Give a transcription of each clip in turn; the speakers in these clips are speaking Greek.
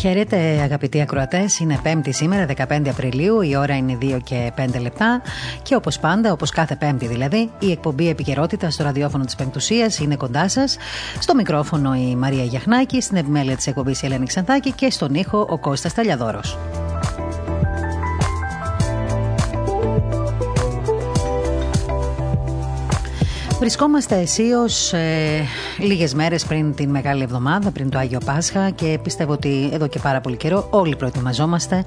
Χαίρετε αγαπητοί ακροατές, είναι 5η σήμερα, 15 Απριλίου, η ώρα είναι 2 και 5 λεπτά. Και όπως πάντα, όπως κάθε Πέμπτη δηλαδή, η εκπομπή επικαιρότητα στο ραδιόφωνο της Πεμπτουσίας είναι κοντά σας. Στο μικρόφωνο η Μαρία Γιαχνάκη, στην επιμέλεια της εκπομπής η Ελένη Ξαντάκη και στον ήχο ο Κώστας Ταλιαδόρος. Βρισκόμαστε αισίως ε, λίγες μέρες πριν την Μεγάλη Εβδομάδα, πριν το Άγιο Πάσχα και πιστεύω ότι εδώ και πάρα πολύ καιρό όλοι προετοιμαζόμαστε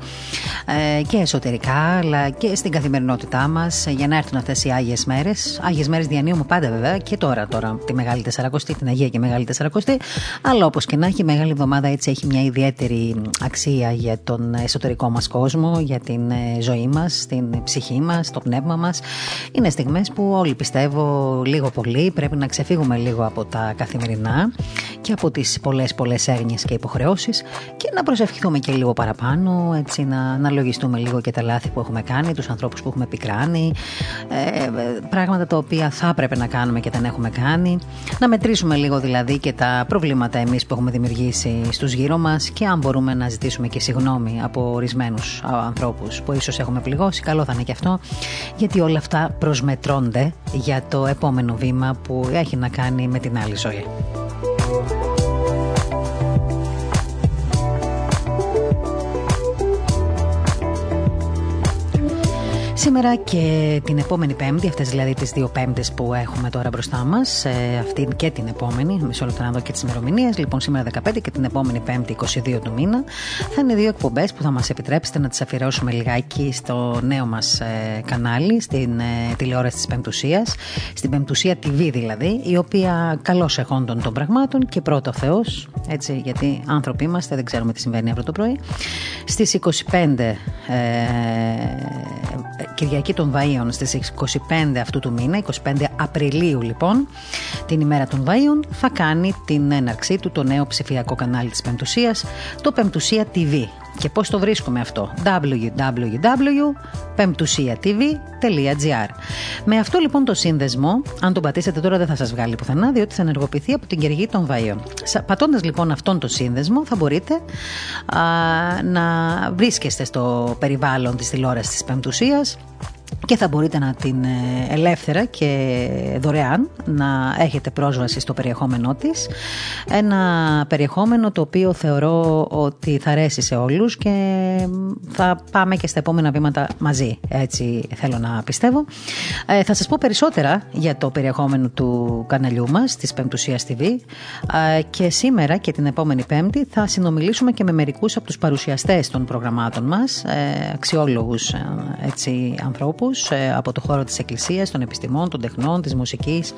ε, και εσωτερικά αλλά και στην καθημερινότητά μας για να έρθουν αυτές οι Άγιες μέρες. Άγιες μέρες διανύουμε πάντα βέβαια και τώρα, τώρα τη Μεγάλη Τεσσαρακοστή, την Αγία και Μεγάλη Τεσσαρακοστή. Αλλά όπως και να έχει, η Μεγάλη Εβδομάδα έτσι έχει μια ιδιαίτερη αξία για τον εσωτερικό μας κόσμο, για την ε, ζωή μας, την ψυχή μας, το πνεύμα μας. Είναι στιγμές που όλοι πιστεύω λίγο λίγο πολύ. Πρέπει να ξεφύγουμε λίγο από τα καθημερινά και από τις πολλές πολλές έγνοιες και υποχρεώσεις και να προσευχηθούμε και λίγο παραπάνω, έτσι να, να λογιστούμε λίγο και τα λάθη που έχουμε κάνει, τους ανθρώπους που έχουμε πικράνει, ε, πράγματα τα οποία θα έπρεπε να κάνουμε και δεν έχουμε κάνει, να μετρήσουμε λίγο δηλαδή και τα προβλήματα εμείς που έχουμε δημιουργήσει στους γύρω μας και αν μπορούμε να ζητήσουμε και συγγνώμη από ορισμένους ανθρώπους που ίσως έχουμε πληγώσει, καλό θα είναι και αυτό, γιατί όλα αυτά προσμετρώνται για το επόμενο βήμα που έχει να κάνει με την άλλη ζωή. Σήμερα και την επόμενη Πέμπτη, αυτές δηλαδή τις δύο Πέμπτες που έχουμε τώρα μπροστά μας, ε, αυτή και την επόμενη, μισό λεπτό να δω και τις ημερομηνίες. Λοιπόν, σήμερα 15 και την επόμενη Πέμπτη, 22 του μήνα, θα είναι δύο εκπομπές που θα μας επιτρέψετε να τις αφιερώσουμε λιγάκι στο νέο μας ε, κανάλι, στην ε, τηλεόραση της Πεμπτουσίας, στην Πεμπτουσία TV δηλαδή, η οποία καλώς εχόντων των πραγμάτων και πρώτο Θεός, έτσι, γιατί άνθρωποι είμαστε, δεν ξέρουμε τι συμβαίνει αύριο το πρωί. Στις 25 ε, Κυριακή των Βαΐων στις 25 αυτού του μήνα, 25 Απριλίου λοιπόν, την ημέρα των Βαΐων, θα κάνει την έναρξή του το νέο ψηφιακό κανάλι της Πεμπτουσίας, το Πεμπτουσία TV. Και πώς το βρίσκουμε αυτό; www.pemptusiatv.gr Με αυτό λοιπόν το σύνδεσμο, αν τον πατήσετε τώρα δεν θα σας βγάλει πουθενά διότι θα ενεργοποιηθεί από την Κυριακή των Βαΐων. Πατώντας λοιπόν αυτόν το σύνδεσμο θα μπορείτε α, να βρίσκεστε στο περιβάλλον της τηλεόρασης της Πεμπτουσίας και θα μπορείτε να την ε, ελεύθερα και δωρεάν να έχετε πρόσβαση στο περιεχόμενό της. Ένα περιεχόμενο το οποίο θεωρώ ότι θα αρέσει σε όλους και θα πάμε και στα επόμενα βήματα μαζί. Έτσι θέλω να πιστεύω. Ε, θα σας πω περισσότερα για το περιεχόμενο του καναλιού μας της Πεμπτουσίας TV ε, και σήμερα και την επόμενη Πέμπτη θα συνομιλήσουμε και με μερικούς από τους παρουσιαστές των προγραμμάτων μας ε, αξιόλογους έτσι, ανθρώπους ε, από το χώρο της εκκλησίας, των επιστημών, των τεχνών, της μουσικής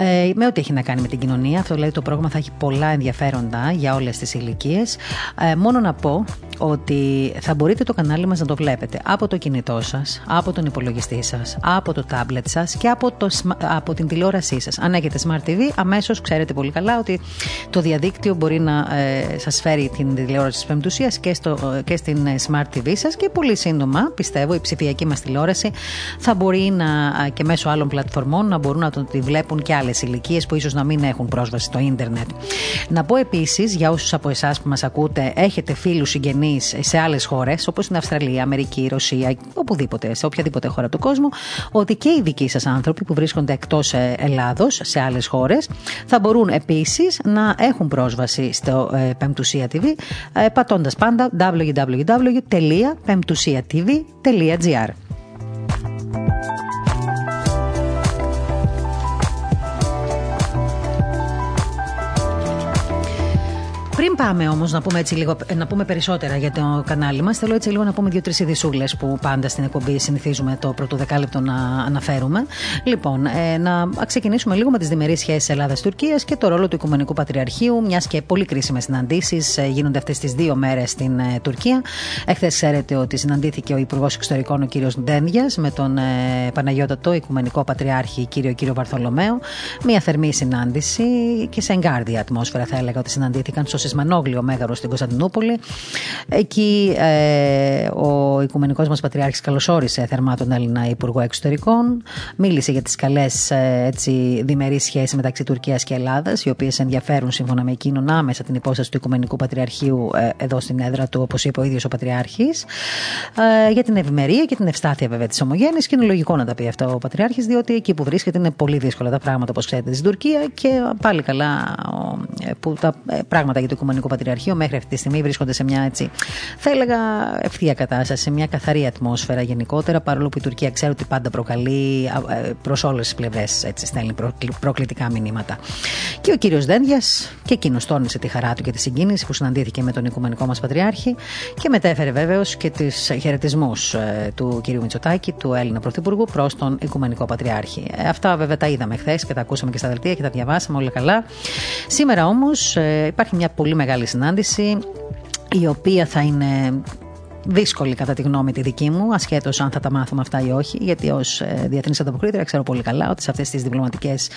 ε, με ό,τι έχει να κάνει με την κοινωνία. Αυτό δηλαδή το πρόγραμμα θα έχει πολλά ενδιαφέροντα για όλες τις ηλικίες. Ε, μόνο να πω ότι θα μπορείτε το κανάλι μας να το βλέπετε από το κινητό σας, από τον υπολογιστή σας, από το τάμπλετ σας και από, το, από την τηλεόρασή σας. Αν έχετε Smart TV, αμέσως ξέρετε πολύ καλά ότι το διαδίκτυο μπορεί να ε, σας φέρει την τηλεόραση της Πεμπτουσίας και, στο, και στην ε, Smart TV σας και πολύ σύντομα, πιστεύω, η ψηφιακή μας τηλεόραση θα μπορεί να, και μέσω άλλων πλατφορμών να μπορούν να το τη βλέπουν και άλλες ηλικίες που ίσως να μην έχουν πρόσβαση στο ίντερνετ. Να πω επίσης για όσους από εσάς που μας ακούτε έχετε φίλους συγγενείς σε άλλες χώρες, όπως στην Αυστραλία, Αμερική, Ρωσία, οπουδήποτε, σε οποιαδήποτε χώρα του κόσμου, ότι και οι δικοί σας άνθρωποι που βρίσκονται εκτός ε, Ελλάδος, σε άλλες χώρες, θα μπορούν επίσης να έχουν πρόσβαση στο ε, Πεμπτουσία TV, ε, πατώντας πάντα www.pemptusiatv.gr. Πριν πάμε όμως να πούμε έτσι λίγο, να πούμε περισσότερα για το κανάλι μας, θέλω έτσι λίγο να πούμε δύο-τρεις ειδισούλε που πάντα στην εκπομπή συνηθίζουμε το πρώτο δεκάλεπτο να αναφέρουμε. Λοιπόν, ε, να ξεκινήσουμε λίγο με τις διμερείς σχέσεις Ελλάδα-Τουρκία και το ρόλο του Οικουμενικού Πατριαρχείου, μιας και πολύ κρίσιμες συναντήσεις ε, γίνονται αυτές τις δύο μέρες στην ε, Τουρκία. Εχθές ξέρετε ότι συναντήθηκε ο Υπουργός Εξωτερικών, ο κύριος Ντένδια, με τον ε, Παναγιώτατο Οικουμενικό Πατριάρχη, κύριο κύριο Βαρθολομαίο. Μια θερμή συνάντηση και σε εγκάρδια ατμόσφαιρα, θα έλεγα ότι συναντήθηκαν στο Σισμανόγλιο Μέγαρο στην Κωνσταντινούπολη. Εκεί ε, ο Οικουμενικός μας Πατριάρχης καλωσόρισε θερμά τον Έλληνα Υπουργό Εξωτερικών. Μίλησε για τις καλές διμερείς σχέσεις μεταξύ Τουρκίας και Ελλάδας, οι οποίες ενδιαφέρουν σύμφωνα με εκείνον άμεσα την υπόσταση του Οικουμενικού Πατριαρχείου ε, εδώ στην έδρα του, όπως είπε ο ίδιος ο Πατριάρχης, ε, για την ευημερία και την ευστάθεια βέβαια της Ομογέννη. Και είναι λογικό να τα πει αυτό ο Πατριάρχης, διότι εκεί που βρίσκεται είναι πολύ δύσκολα τα πράγματα, όπως ξέρετε, στην Τουρκία και πάλι καλά ε, που τα πράγματα για το Οικουμενικό Πατριαρχείο μέχρι αυτή τη στιγμή βρίσκονται σε μια έτσι, θα έλεγα ευθεία κατάσταση, σε μια καθαρή ατμόσφαιρα γενικότερα, παρόλο που η Τουρκία ξέρω ότι πάντα προκαλεί ε, προς όλες τις πλευρές, έτσι στέλνει προκλητικά μηνύματα. Και ο κύριος Δένδιας και εκείνος τόνισε τη χαρά του και τη συγκίνηση που συναντήθηκε με τον Οικουμενικό μας Πατριάρχη και μετέφερε βέβαιω και του χαιρετισμούς ε, του κύριου Μητσοτάκη, του Έλληνα Πρωθυπουργού, προς τον Οικουμενικό Πατριάρχη. Ε, αυτά βέβαια τα είδαμε χθες και τα ακούσαμε και στα δελτία και τα διαβάσαμε όλα καλά. Σήμερα όμως υπάρχει μια πολύ μεγάλη συνάντηση η οποία θα είναι δύσκολη κατά τη γνώμη τη δική μου, ασχέτως αν θα τα μάθουμε αυτά ή όχι, γιατί ως ε, διεθνής ανταποκρίτρια ξέρω πολύ καλά ότι σε αυτές τις διπλωματικές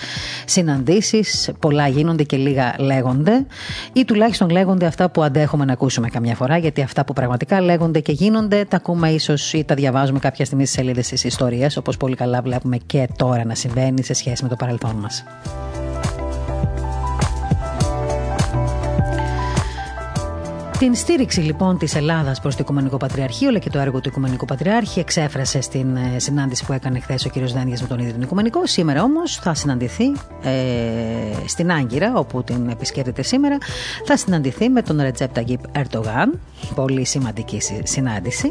συναντήσεις πολλά γίνονται και λίγα λέγονται, ή τουλάχιστον λέγονται αυτά που αντέχουμε να ακούσουμε καμιά φορά, γιατί αυτά που πραγματικά λέγονται και γίνονται τα ακούμε ίσως ή τα διαβάζουμε κάποια στιγμή στις σελίδες της ιστορίας, όπως πολύ καλά βλέπουμε και τώρα να συμβαίνει σε σχέση με το παρελθόν μας. Την στήριξη λοιπόν της Ελλάδας προς το Οικουμενικό Πατριαρχείο αλλά και το έργο του Οικουμενικού Πατριάρχη εξέφρασε στην ε, συνάντηση που έκανε χθες ο κ. Δένδια με τον ίδιο τον Οικουμενικό. Σήμερα όμως θα συναντηθεί ε, στην Άγκυρα, όπου την επισκέπτεται σήμερα, θα συναντηθεί με τον Ρετζέπ Ταγκίπ Ερτογάν. Πολύ σημαντική συνάντηση.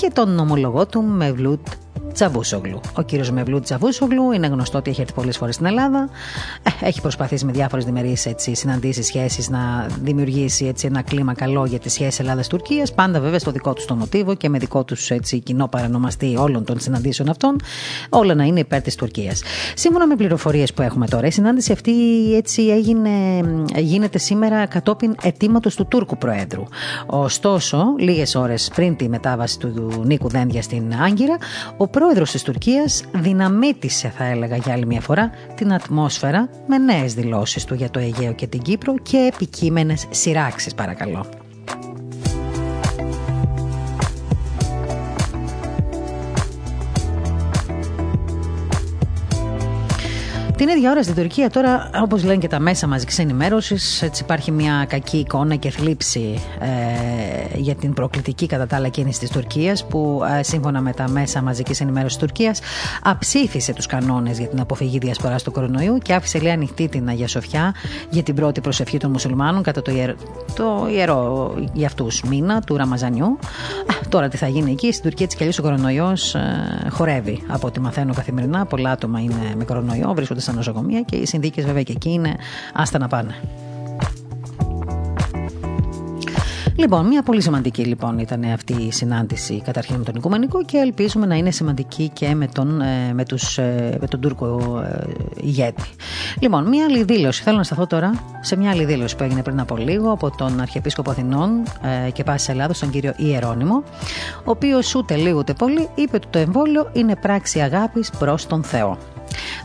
Και τον ομολογό του Μευλούτ Τσαβούσογλου. Ο κύριος Μευλού Τσαβούσογλου είναι γνωστό ότι έχει έρθει πολλές φορές στην Ελλάδα. Ε, έχει προσπαθήσει με διάφορες διμερείς συναντήσεις, σχέσεις να δημιουργήσει έτσι, ένα κλίμα καλό για τις σχέσεις Ελλάδα-Τουρκία. Πάντα βέβαια στο δικό τους το μοτίβο και με δικό τους κοινό παρανομαστή όλων των συναντήσεων αυτών. Όλα να είναι υπέρ της Τουρκίας. Σύμφωνα με πληροφορίες που έχουμε τώρα, η συνάντηση αυτή έτσι έγινε, γίνεται σήμερα κατόπιν αιτήματος του Τούρκου Προέδρου. Ωστόσο, λίγες ώρες πριν τη μετάβαση του Νίκου Δένδια στην Άγκυρα, ο πρόεδρος της Τουρκίας δυναμίτησε θα έλεγα για άλλη μια φορά την ατμόσφαιρα με νέες δηλώσεις του για το Αιγαίο και την Κύπρο και επικείμενες σειράξεις παρακαλώ. Την ίδια ώρα στην Τουρκία τώρα, όπως λένε και τα μέσα μαζικής ενημέρωσης, έτσι υπάρχει μια κακή εικόνα και θλίψη ε, για την προκλητική κατά τα άλλα κίνηση της Τουρκίας που ε, σύμφωνα με τα μέσα μαζικής ενημέρωσης της Τουρκίας αψήφισε τους κανόνες για την αποφυγή διασποράς του κορονοϊού και άφησε λέει ανοιχτή την Αγία Σοφιά για την πρώτη προσευχή των μουσουλμάνων κατά το ιερό, το ιερό για αυτούς μήνα του Ραμαζανιού. τώρα τι θα γίνει εκεί, στην Τουρκία της κι ο κορονοϊός ε, χορεύει από ό,τι μαθαίνω καθημερινά. Πολλά άτομα είναι με κορονοϊό, βρίσκονται στα νοσοκομεία και οι συνθήκες βέβαια και εκεί είναι άστα να πάνε. Λοιπόν, μια πολύ σημαντική λοιπόν ήταν αυτή η συνάντηση καταρχήν με τον Οικουμενικό και ελπίζουμε να είναι σημαντική και με τον, ε, με τους, ε, με τον Τούρκο ε, ηγέτη. Λοιπόν, μια άλλη δήλωση. Θέλω να σταθώ τώρα σε μια άλλη δήλωση που έγινε πριν από λίγο από τον Αρχιεπίσκοπο Αθηνών και Πάση Ελλάδα, τον κύριο Ιερώνυμο, ο οποίος ούτε λίγο ούτε πολύ είπε ότι το εμβόλιο είναι πράξη αγάπης προς τον Θεό.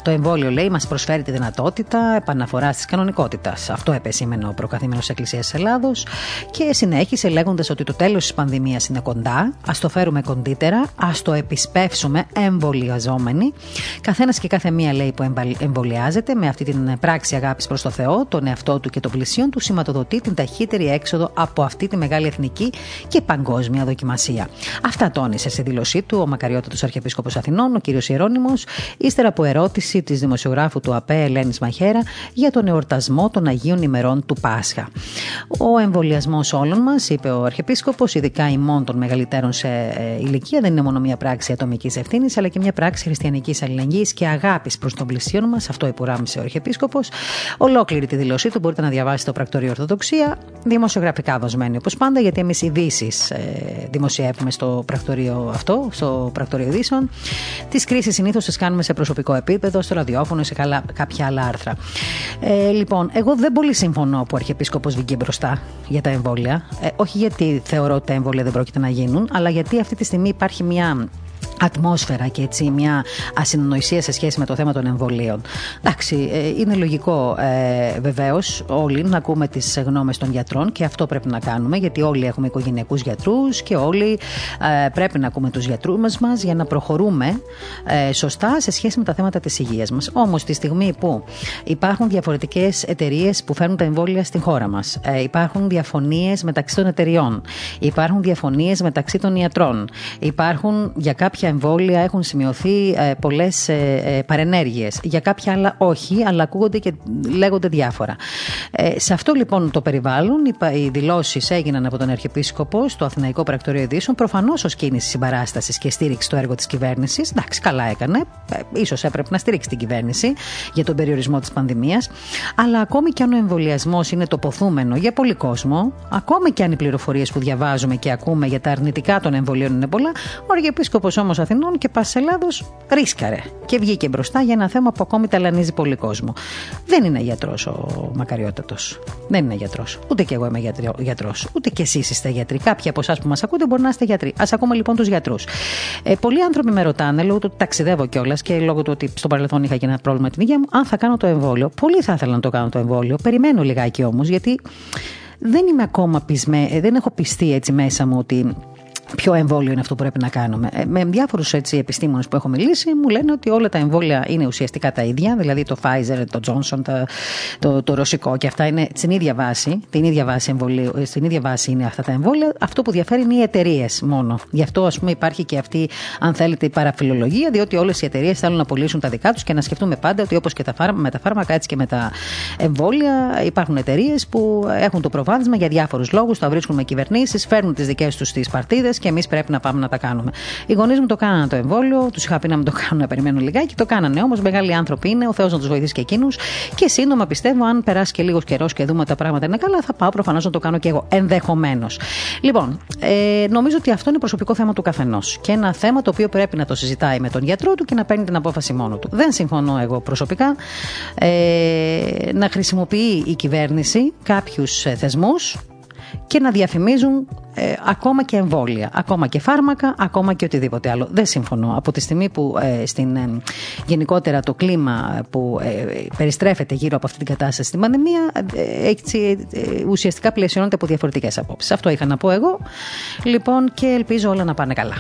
Το εμβόλιο, λέει, μας προσφέρει τη δυνατότητα επαναφοράς της κανονικότητας. Αυτό επεσήμενε ο προκαθήμενος Εκκλησίας Ελλάδος και συνέχισε λέγοντας ότι το τέλος της πανδημίας είναι κοντά. Α το φέρουμε κοντύτερα, ας το επισπεύσουμε εμβολιαζόμενοι. Καθένας και κάθε μία, λέει, που εμβολιάζεται με αυτή την πράξη αγάπης προς το Θεό, τον εαυτό του και των πλησίων του, σηματοδοτεί την ταχύτερη έξοδο από αυτή τη μεγάλη εθνική και παγκόσμια δοκιμασία. Αυτά τόνισε σε δήλωσή του ο μακαριότατος Αρχιεπίσκοπος Αθηνών, ο κ. Ιερόνιμο, ύστερα από ερώτηση της δημοσιογράφου του ΑΠΕ Ελένης Μαχέρα για τον εορτασμό των Αγίων ημερών του Πάσχα. Ο εμβολιασμός όλων μας, είπε ο Αρχιεπίσκοπος, ειδικά ημών των μεγαλύτερων σε ε, ηλικία, δεν είναι μόνο μια πράξη ατομικής ευθύνης, αλλά και μια πράξη χριστιανικής αλληλεγγύης και αγάπης προς τον πλησίον μας. Αυτό υπουράμισε ο Αρχιεπίσκοπος. Ολόκληρη τη δηλώσή του μπορείτε να διαβάσετε το πρακτορείο Ορθοδοξία, δημοσιογραφικά δοσμένη όπως πάντα, γιατί εμείς ειδήσεις ε, δημοσιεύουμε στο πρακτορείο αυτό, στο πρακτορείο ειδήσεων. Τις κρίσεις συνήθως τις κάνουμε σε προσωπικό επίπεδο, στο ραδιόφωνο, σε καλά, κάποια άλλα άρθρα. Ε, λοιπόν, εγώ δεν πολύ συμφωνώ που ο Αρχιεπίσκοπος βγήκε μπροστά για τα εμβόλια. Ε, όχι γιατί θεωρώ ότι τα εμβόλια δεν πρόκειται να γίνουν, αλλά γιατί αυτή τη στιγμή υπάρχει μια ατμόσφαιρα και έτσι μια ασυνονοησία σε σχέση με το θέμα των εμβολίων. Εντάξει, ε, είναι λογικό ε, βεβαίως όλοι να ακούμε τις γνώμες των γιατρών και αυτό πρέπει να κάνουμε γιατί όλοι έχουμε οικογενειακούς γιατρούς και όλοι ε, πρέπει να ακούμε τους γιατρούς μας για να προχωρούμε ε, σωστά σε σχέση με τα θέματα της υγείας μας. Όμως, τη στιγμή που υπάρχουν διαφορετικές εταιρείες που φέρνουν τα εμβόλια στην χώρα μας, ε, υπάρχουν διαφωνίες μεταξύ των εταιριών, υπάρχουν διαφωνίες μεταξύ των ιατρών, υπάρχουν για κάποια εμβόλια έχουν σημειωθεί ε, πολλές ε, ε, παρενέργειες. Για κάποια άλλα όχι, αλλά ακούγονται και λέγονται διάφορα. Ε, σε αυτό λοιπόν το περιβάλλον, οι, οι δηλώσεις έγιναν από τον Αρχιεπίσκοπο στο Αθηναϊκό Πρακτορείο Ειδήσεων, προφανώς ως κίνηση συμπαράστασης και στήριξη στο έργο της κυβέρνησης. Εντάξει, καλά έκανε. Ε, σω έπρεπε να στηρίξει την κυβέρνηση για τον περιορισμό της πανδημίας. Αλλά ακόμη και αν ο εμβολιασμός είναι τοποθούμενο για πολύ κόσμο, ακόμη και αν οι πληροφορίες που διαβάζουμε και ακούμε για τα αρνητικά των εμβολίων είναι πολλά, ο Αρχιεπίσκοπος όμως Αθηνών και Πας Ελλάδος ρίσκαρε και βγήκε μπροστά για ένα θέμα που ακόμη ταλανίζει πολύ κόσμο. Δεν είναι γιατρός ο Μακαριότατος. Δεν είναι γιατρός. Ούτε κι εγώ είμαι γιατρός. Ούτε κι εσείς είστε γιατροί. Κάποιοι από εσάς που μας ακούτε μπορεί να είστε γιατροί. Α ακούμε λοιπόν τους γιατρούς. Ε, πολλοί άνθρωποι με ρωτάνε, λόγω του ότι ταξιδεύω κιόλας και λόγω του ότι στο παρελθόν είχα και ένα πρόβλημα την υγεία μου, αν θα κάνω το εμβόλιο. Πολύ θα ήθελα να το κάνω το εμβόλιο. Περιμένω λιγάκι όμως, γιατί δεν είμαι ακόμα πεισμένη, δεν έχω πιστεί έτσι μέσα μου ότι ποιο εμβόλιο είναι αυτό που πρέπει να κάνουμε. Ε, με διάφορους επιστήμονες που έχω μιλήσει, μου λένε ότι όλα τα εμβόλια είναι ουσιαστικά τα ίδια, δηλαδή το Pfizer, το Johnson, το, το, το ρωσικό και αυτά είναι στην ίδια βάση, την ίδια βάση εμβολίου, ε, στην ίδια βάση είναι αυτά τα εμβόλια. Αυτό που διαφέρει είναι οι εταιρείες μόνο. Γι' αυτό, ας πούμε, υπάρχει και αυτή, αν θέλετε, η παραφιλολογία, διότι όλες οι εταιρείες θέλουν να πωλήσουν τα δικά τους και να σκεφτούμε πάντα ότι όπως και τα φάρμα, με τα φάρμακα, έτσι και με τα εμβόλια, υπάρχουν εταιρείες που έχουν το προβάδισμα για διάφορους λόγους, τα βρίσκουν με κυβερνήσεις, φέρνουν τις δικές τους τις παρτίδες και εμείς πρέπει να πάμε να τα κάνουμε. Οι γονείς μου το κάνανε το εμβόλιο, τους είχα πει να μην το κάνουν, να περιμένουν λιγάκι, το κάνανε όμως. Μεγάλοι άνθρωποι είναι, ο Θεός να τους βοηθήσει και εκείνους. Και σύντομα πιστεύω, αν περάσει και λίγος καιρός και δούμε τα πράγματα είναι καλά, θα πάω προφανώς να το κάνω και εγώ. Ενδεχομένως. Λοιπόν, ε, νομίζω ότι αυτό είναι προσωπικό θέμα του καθενός. Και ένα θέμα το οποίο πρέπει να το συζητάει με τον γιατρό του και να παίρνει την απόφαση μόνο του. Δεν συμφωνώ εγώ προσωπικά ε, να χρησιμοποιεί η κυβέρνηση κάποιους ε, θεσμούς και να διαφημίζουν ε, ακόμα και εμβόλια, ακόμα και φάρμακα, ακόμα και οτιδήποτε άλλο. Δεν συμφωνώ. Από τη στιγμή που ε, στην, ε, γενικότερα το κλίμα που περιστρέφεται γύρω από αυτή την κατάσταση στην πανδημία έτσι, ουσιαστικά πλαισιώνεται από διαφορετικές απόψεις. Αυτό είχα να πω εγώ. Λοιπόν και ελπίζω όλα να πάνε καλά.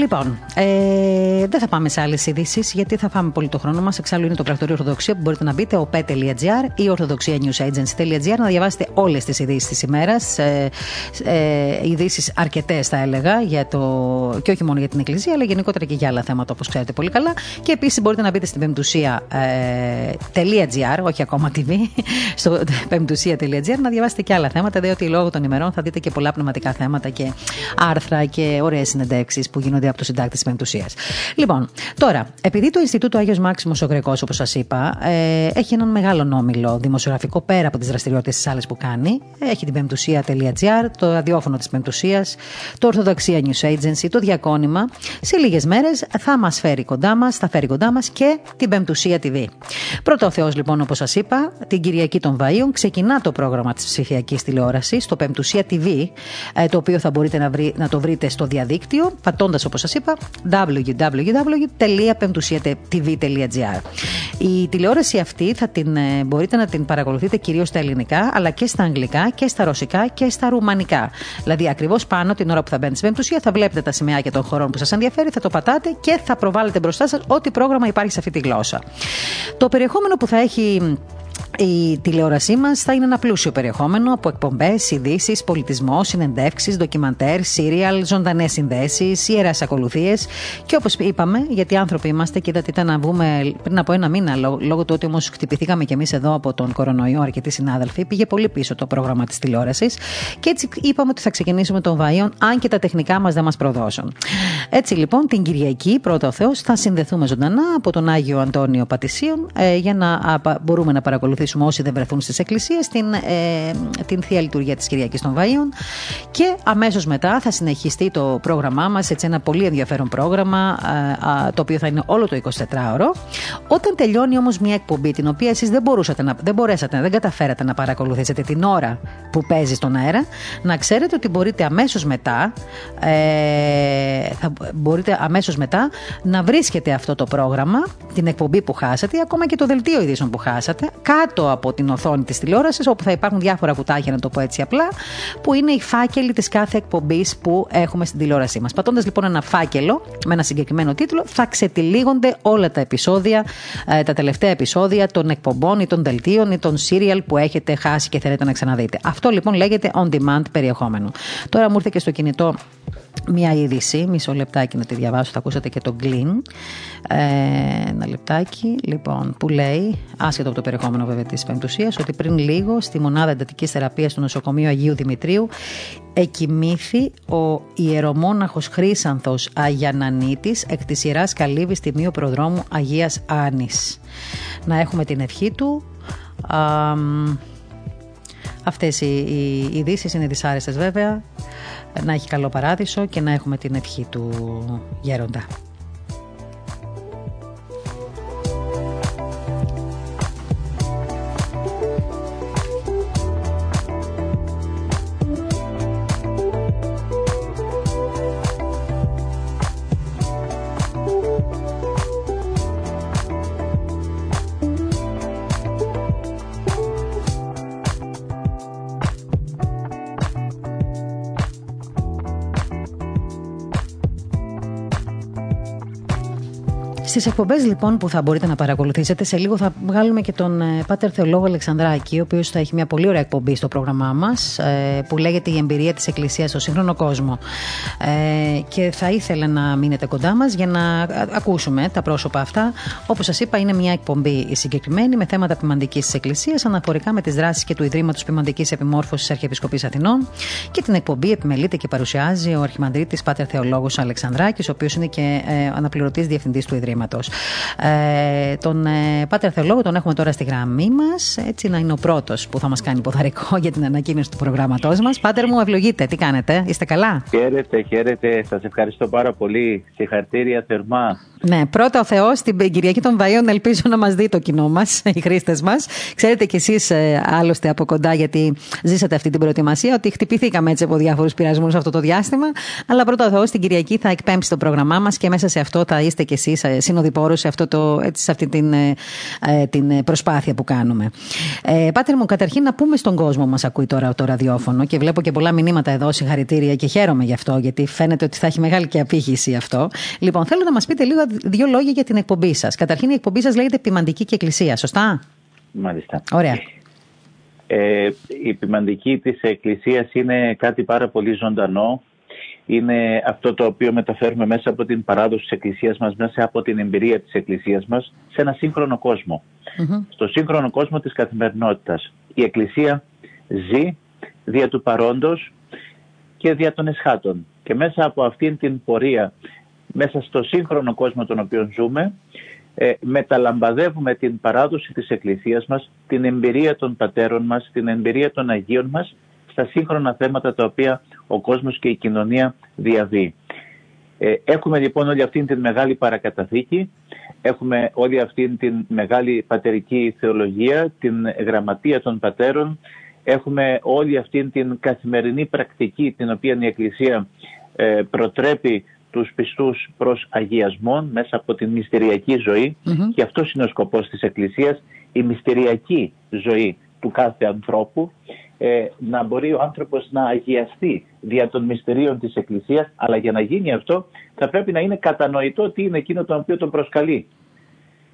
Λοιπόν, ε, δεν θα πάμε σε άλλες ειδήσεις γιατί θα φάμε πολύ το χρόνο μας. Εξάλλου είναι το πρακτορείο Ορθοδοξία που μπορείτε να μπείτε op.gr ή orthodoxianewsagency.gr να διαβάσετε όλες τις ειδήσεις της ημέρας. Ε, ε, ειδήσεις αρκετές θα έλεγα για το, και όχι μόνο για την Εκκλησία αλλά γενικότερα και για άλλα θέματα όπως ξέρετε πολύ καλά. Και επίσης μπορείτε να μπείτε στην πεμπτουσία.gr, ε, όχι ακόμα TV, στο πεμπτουσία.gr να διαβάσετε και άλλα θέματα διότι λόγω των ημερών θα δείτε και πολλά πνευματικά θέματα και άρθρα και ωραίες συνεντεύξεις που γίνονται από το συντάκτη της Πεμπτουσία. Λοιπόν, τώρα, επειδή το Ινστιτούτο Άγιος Μάξιμος ο Γρεκό, όπως σας είπα, ε, έχει έναν μεγάλο νόμιλο δημοσιογραφικό πέρα από τις δραστηριότητες της άλλες που κάνει. Έχει την πεμπτουσία.gr, το ραδιόφωνο της Πεμπτουσία, το Ορθοδοξία News Agency, το Διακόνημα. Σε λίγες μέρες θα μας φέρει κοντά μας, θα φέρει κοντά μας και την Πεμπτουσία TV. Πρώτο ο Θεός, λοιπόν, όπως σας είπα, την Κυριακή των Βαΐων ξεκινά το πρόγραμμα της ψηφιακής τηλεόρασης, το Πεμπτουσία TV, ε, το οποίο θα μπορείτε να, βρει, να το βρείτε στο διαδίκτυο, πατώντας όπως σας είπα, www.pemtusiatv.gr. Η τηλεόραση αυτή θα την, ε, μπορείτε να την παρακολουθείτε κυρίως στα ελληνικά, αλλά και στα αγγλικά και στα ρωσικά και στα ρουμανικά. Δηλαδή, ακριβώς πάνω την ώρα που θα μπαίνετε στην Πεμπτουσία, θα βλέπετε τα σημαίακια των χωρών που σας ενδιαφέρει, θα το πατάτε και θα προβάλλετε μπροστά σας ό,τι πρόγραμμα υπάρχει σε αυτή τη γλώσσα. Το περιεχόμενο που θα έχει η τηλεόρασή μας θα είναι ένα πλούσιο περιεχόμενο από εκπομπές, ειδήσεις, πολιτισμός, συνεντεύξεις, ντοκιμαντέρ, σύριαλ, ζωντανές συνδέσεις, ιερές ακολουθίες. Και όπως είπαμε, γιατί άνθρωποι είμαστε και είδατε ήταν να βγούμε πριν από ένα μήνα, λόγω του ότι όμως χτυπηθήκαμε κι εμείς εδώ από τον κορονοϊό, αρκετοί συνάδελφοι, πήγε πολύ πίσω το πρόγραμμα της τηλεόρασης. Και έτσι είπαμε ότι θα ξεκινήσουμε τον Βαΐον, αν και τα τεχνικά μας δεν μας προδώσουν. Έτσι λοιπόν, την Κυριακή, πρώτα ο Θεός, θα συνδεθούμε ζωντανά από τον Άγιο Αντώνιο Πατησίων ε, για να μπορούμε να παρακολουθήσουμε όσοι δεν βρεθούν στις εκκλησίες την, ε, την θεία λειτουργία της Κυριακής των Βαΐων. Και αμέσως μετά θα συνεχιστεί το πρόγραμμά μας, έτσι ένα πολύ ενδιαφέρον πρόγραμμα, ε, το οποίο θα είναι όλο το 24ωρο. Όταν τελειώνει όμως μια εκπομπή, την οποία εσείς δεν, μπορούσατε να, δεν μπορέσατε, δεν καταφέρατε να παρακολουθήσετε την ώρα που παίζει στον αέρα, να ξέρετε ότι μπορείτε αμέσως μετά, ε, θα μπορείτε αμέσως μετά να βρίσκετε αυτό το πρόγραμμα, την εκπομπή που χάσατε, ακόμα και το δελτίο ειδήσεων που χάσατε, κάτω από την οθόνη της τηλεόρασης, όπου θα υπάρχουν διάφορα κουτάκια, να το πω έτσι απλά, που είναι οι φάκελοι της κάθε εκπομπής που έχουμε στην τηλεόρασή μας. Πατώντας λοιπόν ένα φάκελο με ένα συγκεκριμένο τίτλο, θα ξετυλίγονται όλα τα επεισόδια, ε, τα τελευταία επεισόδια των εκπομπών ή των δελτίων ή των serial που έχετε χάσει και θέλετε να ξαναδείτε. Αυτό λοιπόν λέγεται on demand περιεχόμενο. Τώρα μου ήρθε και στο κινητό Μία είδηση, μισό λεπτάκι να τη διαβάσω, θα ακούσατε και το γκλίν. Ε, ένα λεπτάκι, λοιπόν, που λέει, άσχετο από το περιεχόμενο βέβαια της πεμπτουσίας, ότι πριν λίγο στη μονάδα εντατικής θεραπείας του νοσοκομείου Αγίου Δημητρίου εκοιμήθη ο ιερομόναχος Χρήσανθος Αγιανανίτης εκ της Ιεράς Καλύβης Τιμίου Προδρόμου Αγίας Άνης. Να έχουμε την ευχή του. Α, αυτές οι, οι ειδήσεις είναι δυσάρεστες βέβαια να έχει καλό παράδεισο και να έχουμε την ευχή του γέροντα. Στις εκπομπές λοιπόν που θα μπορείτε να παρακολουθήσετε, σε λίγο θα βγάλουμε και τον ε, Πάτερ Θεολόγο Αλεξανδράκη, ο οποίος θα έχει μια πολύ ωραία εκπομπή στο πρόγραμμά μας, ε, που λέγεται Η εμπειρία της Εκκλησίας στο σύγχρονο κόσμο. Ε, και θα ήθελα να μείνετε κοντά μας για να ακούσουμε τα πρόσωπα αυτά. Όπως σας είπα, είναι μια εκπομπή συγκεκριμένη με θέματα ποιμαντικής της Εκκλησίας αναφορικά με τις δράσεις και του Ιδρύματος Ποιμαντικής Επιμόρφωσης Αρχιεπισκοπής Αθηνών. Και την εκπομπή επιμελείται και παρουσιάζει ο Αρχιμανδρίτης Πάτερ Θεολόγος Αλεξανδράκης, ο οποίος είναι και αναπληρωτής διευθυντής του Ιδρύματος. Ε, τον ε, Πάτερ Θεολόγο τον έχουμε τώρα στη γραμμή μας, έτσι να είναι ο πρώτος που θα μας κάνει ποδαρικό για την ανακοίνωση του προγράμματός μας. Πάτερ μου, ευλογείτε, τι κάνετε, είστε καλά; Χαίρετε, χαίρετε, σας ευχαριστώ πάρα πολύ. Συγχαρητήρια θερμά. Ναι, πρώτα ο Θεός στην Κυριακή των Βαΐων ελπίζω να μας δει το κοινό μας, οι χρήστες μας. Ξέρετε κι εσείς ε, άλλωστε από κοντά, γιατί ζήσατε αυτή την προετοιμασία, ότι χτυπηθήκαμε έτσι από διάφορους πειρασμούς αυτό το διάστημα. Αλλά πρώτα ο Θεός στην Κυριακή θα εκπέμψει το πρόγραμμά μας και μέσα σε αυτό θα είστε κι εσείς συνοδοιπόρο σε, αυτό το, έτσι, σε αυτή την, ε, ε, την προσπάθεια που κάνουμε. Ε, Πάτερ μου, καταρχήν να πούμε στον κόσμο που μας ακούει τώρα το ραδιόφωνο και βλέπω και πολλά μηνύματα εδώ, συγχαρητήρια και χαίρομαι γι' αυτό, γιατί φαίνεται ότι θα έχει μεγάλη και απήχηση αυτό. Λοιπόν, θέλω να μας πείτε λίγο δύο λόγια για την εκπομπή σας. Καταρχήν, η εκπομπή σας λέγεται Ποιμαντική και Εκκλησία, σωστά; Μάλιστα. Ωραία. Ε, η ποιμαντική της Εκκλησίας είναι κάτι πάρα πολύ ζωντανό είναι αυτό το οποίο μεταφέρουμε μέσα από την παράδοση της Εκκλησίας μας, μέσα από την εμπειρία της Εκκλησίας μας, σε ένα σύγχρονο Στο σύγχρονο κόσμο της καθημερινότητας. Η Εκκλησία ζει δια του παρόντος και δια των εσχάτων. Και μέσα από αυτήν την πορεία, μέσα στο σύγχρονο κόσμο τον οποίο ζούμε, ε, μεταλαμπαδεύουμε την παράδοση της Εκκλησίας μας, την εμπειρία των πατέρων μας, την εμπειρία των Αγίων μας στα σύγχρονα θέματα τα οποία ο κόσμος και η κοινωνία διαβεί. Ε, έχουμε λοιπόν όλη αυτή την μεγάλη παρακαταθήκη, έχουμε όλη αυτή την μεγάλη πατερική θεολογία, την γραμματεία των πατέρων, έχουμε όλη αυτή την καθημερινή πρακτική την οποία η Εκκλησία ε, προτρέπει τους πιστούς προς αγιασμόν μέσα από την μυστηριακή και αυτός είναι ο σκοπός της Εκκλησίας, η μυστηριακή ζωή του κάθε ανθρώπου ε, να μπορεί ο άνθρωπος να αγιαστεί δια των μυστηρίων της Εκκλησίας, αλλά για να γίνει αυτό θα πρέπει να είναι κατανοητό τι είναι εκείνο το οποίο τον προσκαλεί.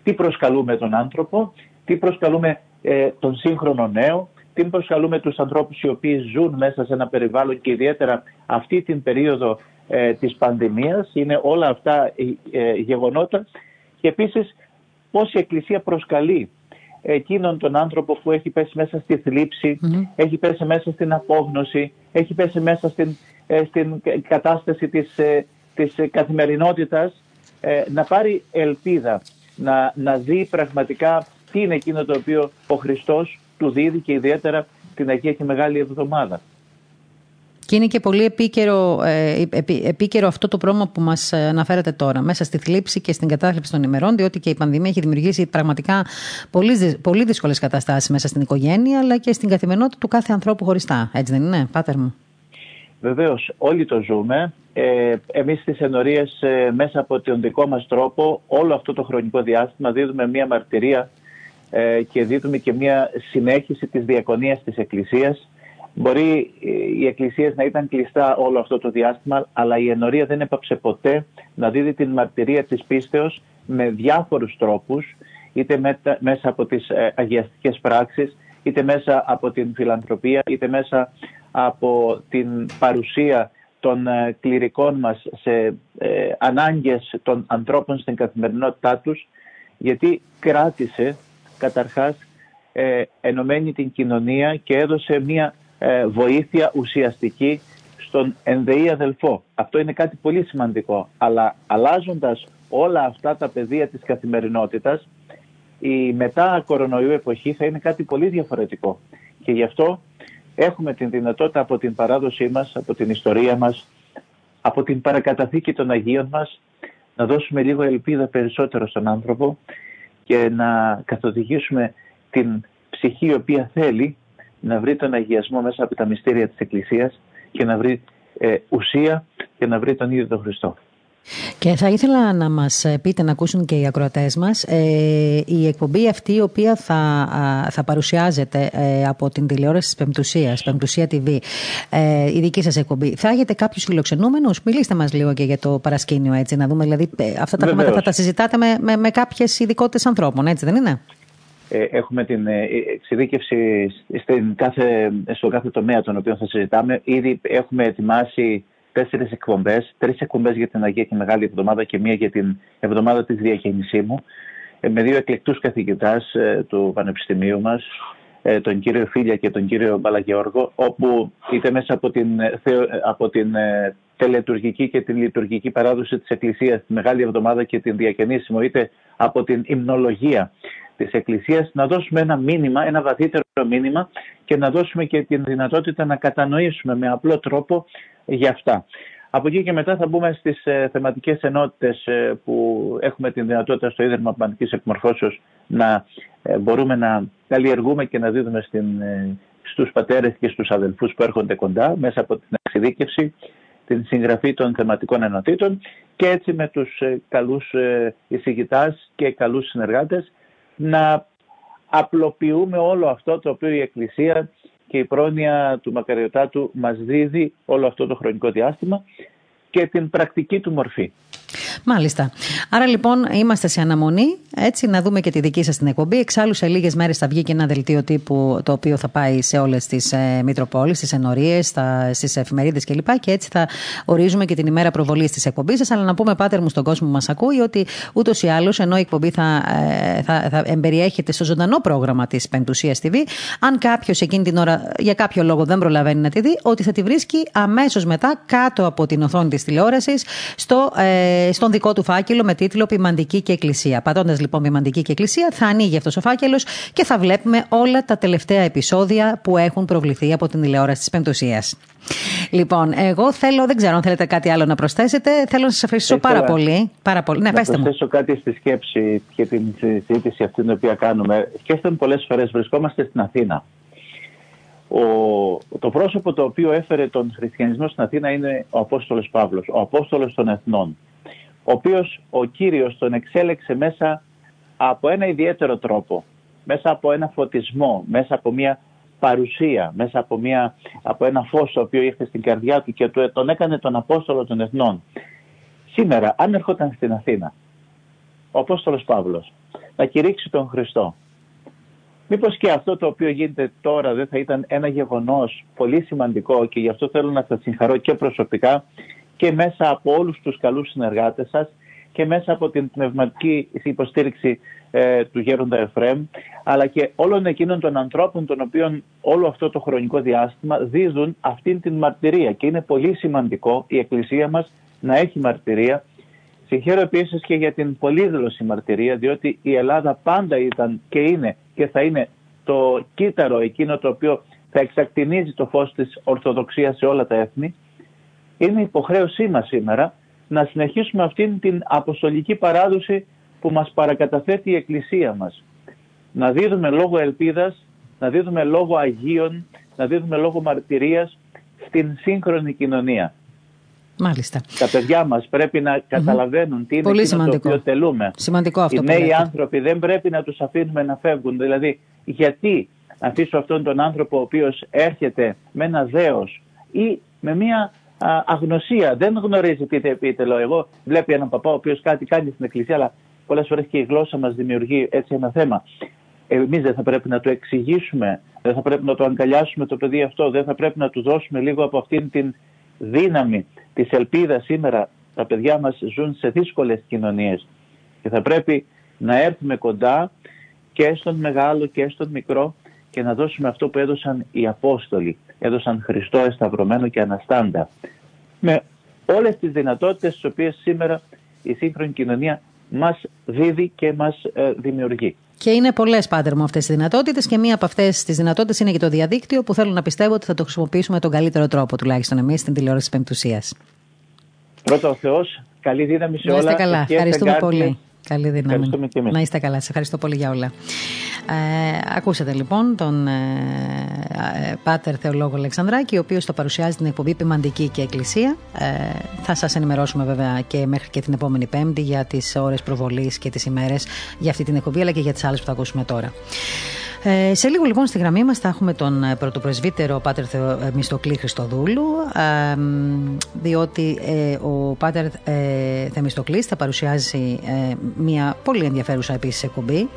Τι προσκαλούμε τον άνθρωπο, τι προσκαλούμε ε, τον σύγχρονο νέο, την προσκαλούμε τους ανθρώπους οι οποίοι ζουν μέσα σε ένα περιβάλλον και ιδιαίτερα αυτή την περίοδο ε, της πανδημίας. Είναι όλα αυτά ε, γεγονότα και επίσης πώς η Εκκλησία προσκαλεί εκείνον τον άνθρωπο που έχει πέσει μέσα στη θλιψη έχει πέσει μέσα στην απόγνωση, έχει πέσει μέσα στην, ε, στην κατάσταση της, ε, της καθημερινότητας να πάρει ελπίδα, να, να δει πραγματικά τι είναι εκείνο το οποίο ο Χριστός του δίδει και ιδιαίτερα την Αγία και Μεγάλη Εβδομάδα. Και είναι και πολύ επίκαιρο, ε, επίκαιρο αυτό το πρόμο που μας αναφέρατε τώρα, μέσα στη θλίψη και στην κατάθλιψη των ημερών, διότι και η πανδημία έχει δημιουργήσει πραγματικά πολύ, πολύ δύσκολες καταστάσεις μέσα στην οικογένεια, αλλά και στην καθημερινότητα του κάθε ανθρώπου χωριστά. Έτσι δεν είναι, Πάτερ μου; Βεβαίως, όλοι το ζούμε. Ε, εμείς στις ενορίες ε, μέσα από τον δικό μας τρόπο όλο αυτό το χρονικό διάστημα δίδουμε μια μαρτυρία ε, και δίδουμε και μια συνέχιση της διακονίας της Εκκλησίας. Μπορεί ε, οι εκκλησίες να ήταν κλειστά όλο αυτό το διάστημα, αλλά η ενορία δεν έπαψε ποτέ να δίδει την μαρτυρία της πίστεως με διάφορους τρόπους, είτε μέσα από τις ε, αγιαστικές πράξεις, είτε μέσα από την φιλανθρωπία, είτε μέσα από την παρουσία των κληρικών μας σε ανάγκες των ανθρώπων στην καθημερινότητά τους, γιατί κράτησε καταρχάς ε, ενωμένη την κοινωνία και έδωσε μια ε, βοήθεια ουσιαστική στον ενδεή αδελφό. Αυτό είναι κάτι πολύ σημαντικό. Αλλά αλλάζοντας όλα αυτά τα πεδία της καθημερινότητας, η μετά κορονοϊού εποχή θα είναι κάτι πολύ διαφορετικό. Και γι' αυτό έχουμε την δυνατότητα από την παράδοσή μας, από την ιστορία μας, από την παρακαταθήκη των Αγίων μας, να δώσουμε λίγο ελπίδα περισσότερο στον άνθρωπο και να καθοδηγήσουμε την ψυχή η οποία θέλει να βρει τον αγιασμό μέσα από τα μυστήρια της Εκκλησίας και να βρει ε, ουσία και να βρει τον ίδιο τον Χριστό. Και θα ήθελα να μας πείτε να ακούσουν και οι ακροατές μας ε, η εκπομπή αυτή η οποία θα, θα παρουσιάζεται ε, από την τηλεόραση της Πεμπτουσίας, Πεμπτουσία TV, ε, η δική σας εκπομπή. Θα έχετε κάποιους φιλοξενούμενους, μιλήστε μας λίγο και για το παρασκήνιο έτσι, να δούμε δηλαδή αυτά τα θέματα θα τα συζητάτε με, με, με κάποιες ειδικότητες ανθρώπων, έτσι δεν είναι; Έχουμε την εξειδίκευση στην κάθε, στο κάθε τομέα τον οποίο θα συζητάμε. Ήδη έχουμε ετοιμάσει τέσσερις εκπομπές, τρεις εκπομπές για την Αγία και Μεγάλη Εβδομάδα και μία για την Εβδομάδα της Διακίνησή ε, με δύο εκλεκτούς καθηγητάς ε, του Πανεπιστημίου μας, ε, τον κύριο Φίλια και τον κύριο Μπαλαγιώργο, όπου είτε μέσα από την, από την τελετουργική και την λειτουργική παράδοση της Εκκλησίας τη Μεγάλη Εβδομάδα και την Διακαινήσιμο, είτε από την υμνολογία της Εκκλησίας, να δώσουμε ένα μήνυμα, ένα βαθύτερο μήνυμα και να δώσουμε και την δυνατότητα να κατανοήσουμε με απλό τρόπο για αυτά. Από εκεί και μετά θα μπούμε στις ε, θεματικές ενότητες ε, που έχουμε την δυνατότητα στο Ίδρυμα Πανικής Εκμορφώσεως να ε, μπορούμε να καλλιεργούμε και να δίδουμε στην, ε, στους πατέρες και στους αδελφούς που έρχονται κοντά μέσα από την εξειδίκευση, την συγγραφή των θεματικών ενωτήτων και έτσι με τους καλούς εισηγητάς και καλούς συνεργάτες να απλοποιούμε όλο αυτό το οποίο η Εκκλησία και η πρόνοια του Μακαριωτάτου μας δίδει όλο αυτό το χρονικό διάστημα και την πρακτική του μορφή. Μάλιστα. Άρα λοιπόν είμαστε σε αναμονή, έτσι να δούμε και τη δική σας την εκπομπή. Εξάλλου σε λίγες μέρες θα βγει και ένα δελτίο τύπου το οποίο θα πάει σε όλες τις ε, Μητροπόλεις, στις ενορίες, στις εφημερίδες κλπ. Και έτσι θα ορίζουμε και την ημέρα προβολής της εκπομπής σας. Αλλά να πούμε, Πάτερ μου, στον κόσμο που μας ακούει, ότι ούτως ή άλλως, ενώ η εκπομπή θα, ε, θα, θα εμπεριέχεται στο ζωντανό πρόγραμμα της Πεντουσίας TV, αν κάποιος εκείνη την ώρα για κάποιο λόγο δεν προλαβαίνει να τη δει, ότι θα τη βρίσκει αμέσως μετά κάτω από την οθόνη της τηλεόρασης στο, ε, στον δικό του φάκελο με τίτλο Ποιμαντική και Εκκλησία. Πατώντας λοιπόν Ποιμαντική και Εκκλησία, θα ανοίγει αυτός ο φάκελος και θα βλέπουμε όλα τα τελευταία επεισόδια που έχουν προβληθεί από την τηλεόραση της Πεμπτουσίας. Λοιπόν, εγώ θέλω, δεν ξέρω αν θέλετε κάτι άλλο να προσθέσετε. Θέλω να σας ευχαριστήσω πάρα πολύ. Πάρα πολύ. Ναι, να προσθέσω μου. κάτι στη σκέψη και την συζήτηση αυτή την οποία κάνουμε. Σκέφτομαι πολλές φορές, βρισκόμαστε στην Αθήνα. Ο, το πρόσωπο το οποίο έφερε τον χριστιανισμό στην Αθήνα είναι ο Απόστολος Παύλος, ο Απόστολος των Εθνών ο οποίος ο Κύριος τον εξέλεξε μέσα από ένα ιδιαίτερο τρόπο, μέσα από ένα φωτισμό, μέσα από μια παρουσία, μέσα από, μια, από ένα φως το οποίο ήρθε στην καρδιά του και τον έκανε τον Απόστολο των Εθνών. Σήμερα, αν ερχόταν στην Αθήνα, ο Απόστολος Παύλος να κηρύξει τον Χριστό, Μήπως και αυτό το οποίο γίνεται τώρα δεν θα ήταν ένα γεγονός πολύ σημαντικό και γι' αυτό θέλω να σας συγχαρώ και προσωπικά και μέσα από όλους τους καλούς συνεργάτες σας και μέσα από την πνευματική υποστήριξη ε, του Γέροντα Εφρέμ, αλλά και όλων εκείνων των ανθρώπων των οποίων όλο αυτό το χρονικό διάστημα δίδουν αυτήν την μαρτυρία. Και είναι πολύ σημαντικό η Εκκλησία μας να έχει μαρτυρία. Συγχαίρω επίσης και για την πολύδηλωση μαρτυρία, διότι η Ελλάδα πάντα ήταν και είναι και θα είναι το κύτταρο εκείνο το οποίο θα εξακτηνίζει το φως της Ορθοδοξίας σε όλα τα έθνη. Είναι υποχρέωσή μας σήμερα να συνεχίσουμε αυτήν την αποστολική παράδοση που μας παρακαταθέτει η Εκκλησία μας. Να δίδουμε λόγο ελπίδας, να δίδουμε λόγο Αγίων, να δίδουμε λόγο μαρτυρίας στην σύγχρονη κοινωνία. Μάλιστα. Τα παιδιά μας πρέπει να καταλαβαίνουν τι είναι Πολύ το οποίο τελούμε. Σημαντικό αυτό Οι νέοι άνθρωποι δεν πρέπει να τους αφήνουμε να φεύγουν. Δηλαδή, γιατί αφήσω αυτόν τον άνθρωπο ο οποίος έρχεται με ένα δέος ή με μια αγνωσία, δεν γνωρίζει τι επίτελο. Εγώ βλέπει έναν παπά ο οποίος κάτι κάνει στην εκκλησία, αλλά πολλές φορές και η γλώσσα μας δημιουργεί έτσι ένα θέμα. Εμείς δεν θα πρέπει να το εξηγήσουμε, δεν θα πρέπει να το αγκαλιάσουμε το παιδί αυτό, δεν θα πρέπει να του δώσουμε λίγο από αυτήν την δύναμη της ελπίδας σήμερα. Τα παιδιά μας ζουν σε δύσκολες κοινωνίες και θα πρέπει να έρθουμε κοντά και στον μεγάλο και στον μικρό και να δώσουμε αυτό που έδωσαν οι Απόστολοι. Έδωσαν Χριστό εσταυρωμένο και αναστάντα. Με όλες τις δυνατότητες τις οποίες σήμερα η σύγχρονη κοινωνία μας δίδει και μας ε, δημιουργεί. Και είναι πολλές πάντερ μου αυτές τι δυνατότητες και μία από αυτές τις δυνατότητες είναι και το διαδίκτυο που θέλω να πιστεύω ότι θα το χρησιμοποιήσουμε τον καλύτερο τρόπο, τουλάχιστον εμείς στην τηλεόραση της Πεμπτουσία. Πρώτα ο Θεός, καλή δύναμη σε όλα. Να είστε καλά. Ευχαριστούμε πολύ. Καλή δύναμη. Να είστε καλά. Σε ευχαριστώ πολύ για όλα. Ε, ακούσατε λοιπόν τον ε, ε, Πάτερ Θεολόγο Αλεξανδράκη, ο οποίος θα παρουσιάζει την εκπομπή Ποιμαντική και Εκκλησία. Ε, θα σας ενημερώσουμε βέβαια και μέχρι και την επόμενη Πέμπτη για τις ώρες προβολής και τις ημέρες για αυτή την εκπομπή, αλλά και για τις άλλες που θα ακούσουμε τώρα. Ε, σε λίγο λοιπόν στη γραμμή μας θα έχουμε τον ε, πρωτοπρεσβύτερο Πάτερ Θεο, Μιστοκλή Χριστοδούλου ε, διότι ο Πάτερ ε, Θεμιστοκλής θα παρουσιάζει μια πολύ ενδιαφέρουσα επίσης εκπομπή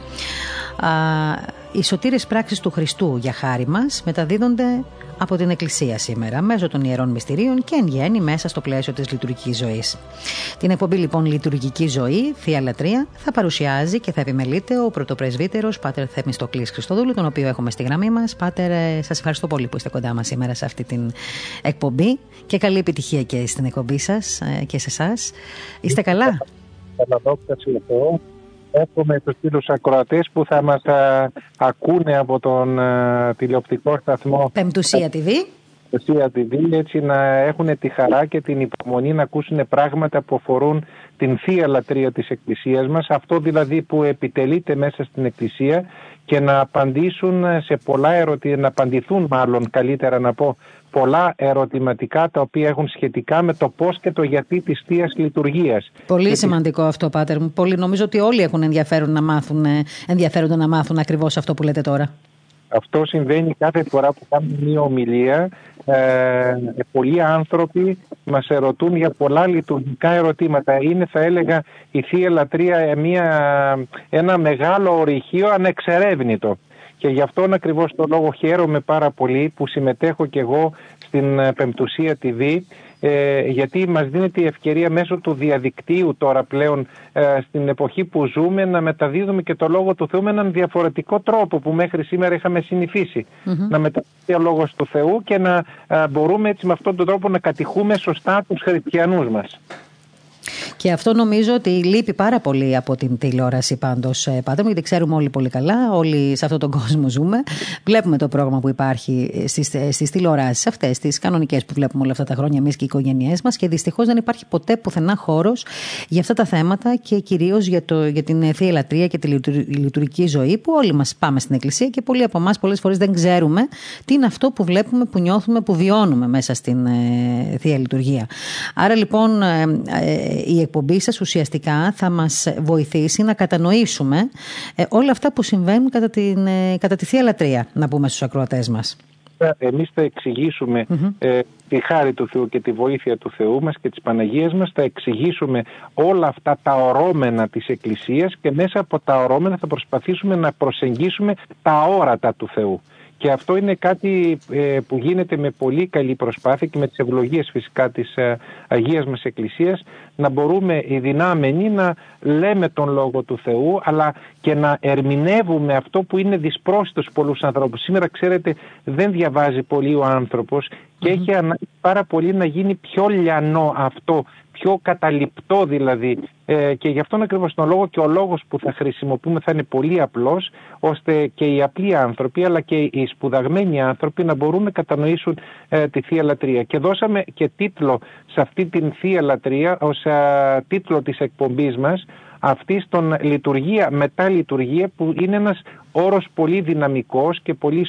οι σωτήρες πράξεις του Χριστού για χάρη μας μεταδίδονται από την Εκκλησία σήμερα μέσω των ιερών μυστηρίων και εν γέννη μέσα στο πλαίσιο της λειτουργικής ζωής. Την εκπομπή λοιπόν Λειτουργική Ζωή, Θεία Λατρεία, θα παρουσιάζει και θα επιμελείται ο πρωτοπρεσβύτερος Πάτερ Θεμιστοκλής Χριστοδούλου, τον οποίο έχουμε στη γραμμή μας. Πάτερ, ε, σας ευχαριστώ πολύ που είστε κοντά μας σήμερα σε αυτή την εκπομπή και καλή επιτυχία και στην εκπομπή σας ε, και σε εσά. Είστε καλά. Καλά, Εύχομαι τους φίλους ακροατές που θα μας ακούνε από τον α, τηλεοπτικό σταθμό Πεμπτουσία TV. Πεμπτουσία TV έτσι να έχουν τη χαρά και την υπομονή να ακούσουν πράγματα που αφορούν την Θεία Λατρεία της Εκκλησίας μας αυτό δηλαδή που επιτελείται μέσα στην Εκκλησία και να απαντήσουν σε πολλά ερωτήματα, να απαντηθούν μάλλον καλύτερα να πω πολλά ερωτηματικά τα οποία έχουν σχετικά με το πώς και το γιατί της θείας Λειτουργίας. Πολύ σημαντικό αυτό Πάτερ μου. Πολύ, νομίζω ότι όλοι έχουν ενδιαφέρον να μάθουν, ε, ενδιαφέροντα να μάθουν ακριβώς αυτό που λέτε τώρα. Αυτό συμβαίνει κάθε φορά που κάνουμε μια ομιλία. Ε, πολλοί άνθρωποι μας ερωτούν για πολλά λειτουργικά ερωτήματα. Είναι θα έλεγα η Θεία Λατρεία μια, ένα μεγάλο ορυχείο ανεξερεύνητο. Και γι' αυτόν ακριβώς το λόγο χαίρομαι πάρα πολύ που συμμετέχω και εγώ στην ε, Πεμπτουσία TV ε, γιατί μας δίνεται η ευκαιρία μέσω του διαδικτύου τώρα πλέον ε, στην εποχή που ζούμε να μεταδίδουμε και το Λόγο του Θεού με έναν διαφορετικό τρόπο που μέχρι σήμερα είχαμε Να μεταδίδει ο Λόγος του Θεού και να μπορούμε έτσι με αυτόν τον τρόπο να κατηχούμε σωστά τους χριστιανούς μας. Και αυτό νομίζω ότι λείπει πάρα πολύ από την τηλεόραση πάντως, ε, πάντων, γιατί ξέρουμε όλοι πολύ καλά, όλοι σε αυτόν τον κόσμο ζούμε. Βλέπουμε το πρόγραμμα που υπάρχει στις στις τηλεοράσεις αυτές, τις κανονικές που βλέπουμε όλα αυτά τα χρόνια εμείς και οι οικογένειές μας. Και δυστυχώς δεν υπάρχει ποτέ πουθενά χώρος για αυτά τα θέματα και κυρίως για, για την θεία λατρεία και τη λειτουργική ζωή που όλοι μας πάμε στην Εκκλησία και πολλοί από εμάς πολλές φορές δεν ξέρουμε τι είναι αυτό που βλέπουμε, που νιώθουμε, που βιώνουμε μέσα στην ε, θεία λειτουργία. Άρα λοιπόν ε, η εκπομπή σας ουσιαστικά θα μας βοηθήσει να κατανοήσουμε ε, όλα αυτά που συμβαίνουν κατά, την, ε, κατά τη Θεία Λατρεία, να πούμε στους ακροατές μας. εμείς θα εξηγήσουμε ε, τη χάρη του Θεού και τη βοήθεια του Θεού μας και της Παναγίας μας θα εξηγήσουμε όλα αυτά τα ορώμενα της Εκκλησίας και μέσα από τα ορώμενα θα προσπαθήσουμε να προσεγγίσουμε τα όρατα του Θεού. Και αυτό είναι κάτι ε, που γίνεται με πολύ καλή προσπάθεια και με τις ευλογίες φυσικά της ε, Αγίας μας Εκκλησίας να μπορούμε οι δυνάμενοι να λέμε τον Λόγο του Θεού αλλά και να ερμηνεύουμε αυτό που είναι δυσπρόσιτο στους πολλούς ανθρώπους. Σήμερα ξέρετε δεν διαβάζει πολύ ο άνθρωπος και έχει ανάγκη πάρα πολύ να γίνει πιο λιανό αυτό πιο καταληπτό δηλαδή ε, και γι' αυτόν ακριβώς τον λόγο και ο λόγος που θα χρησιμοποιούμε θα είναι πολύ απλός ώστε και οι απλοί άνθρωποι αλλά και οι σπουδαγμένοι άνθρωποι να μπορούν να κατανοήσουν ε, τη Θεία Λατρεία. Και δώσαμε και τίτλο σε αυτή την Θεία Λατρεία ως ε, τίτλο της εκπομπής μας αυτή στον λειτουργία μετά λειτουργία που είναι ένας όρος πολύ δυναμικός και πολύ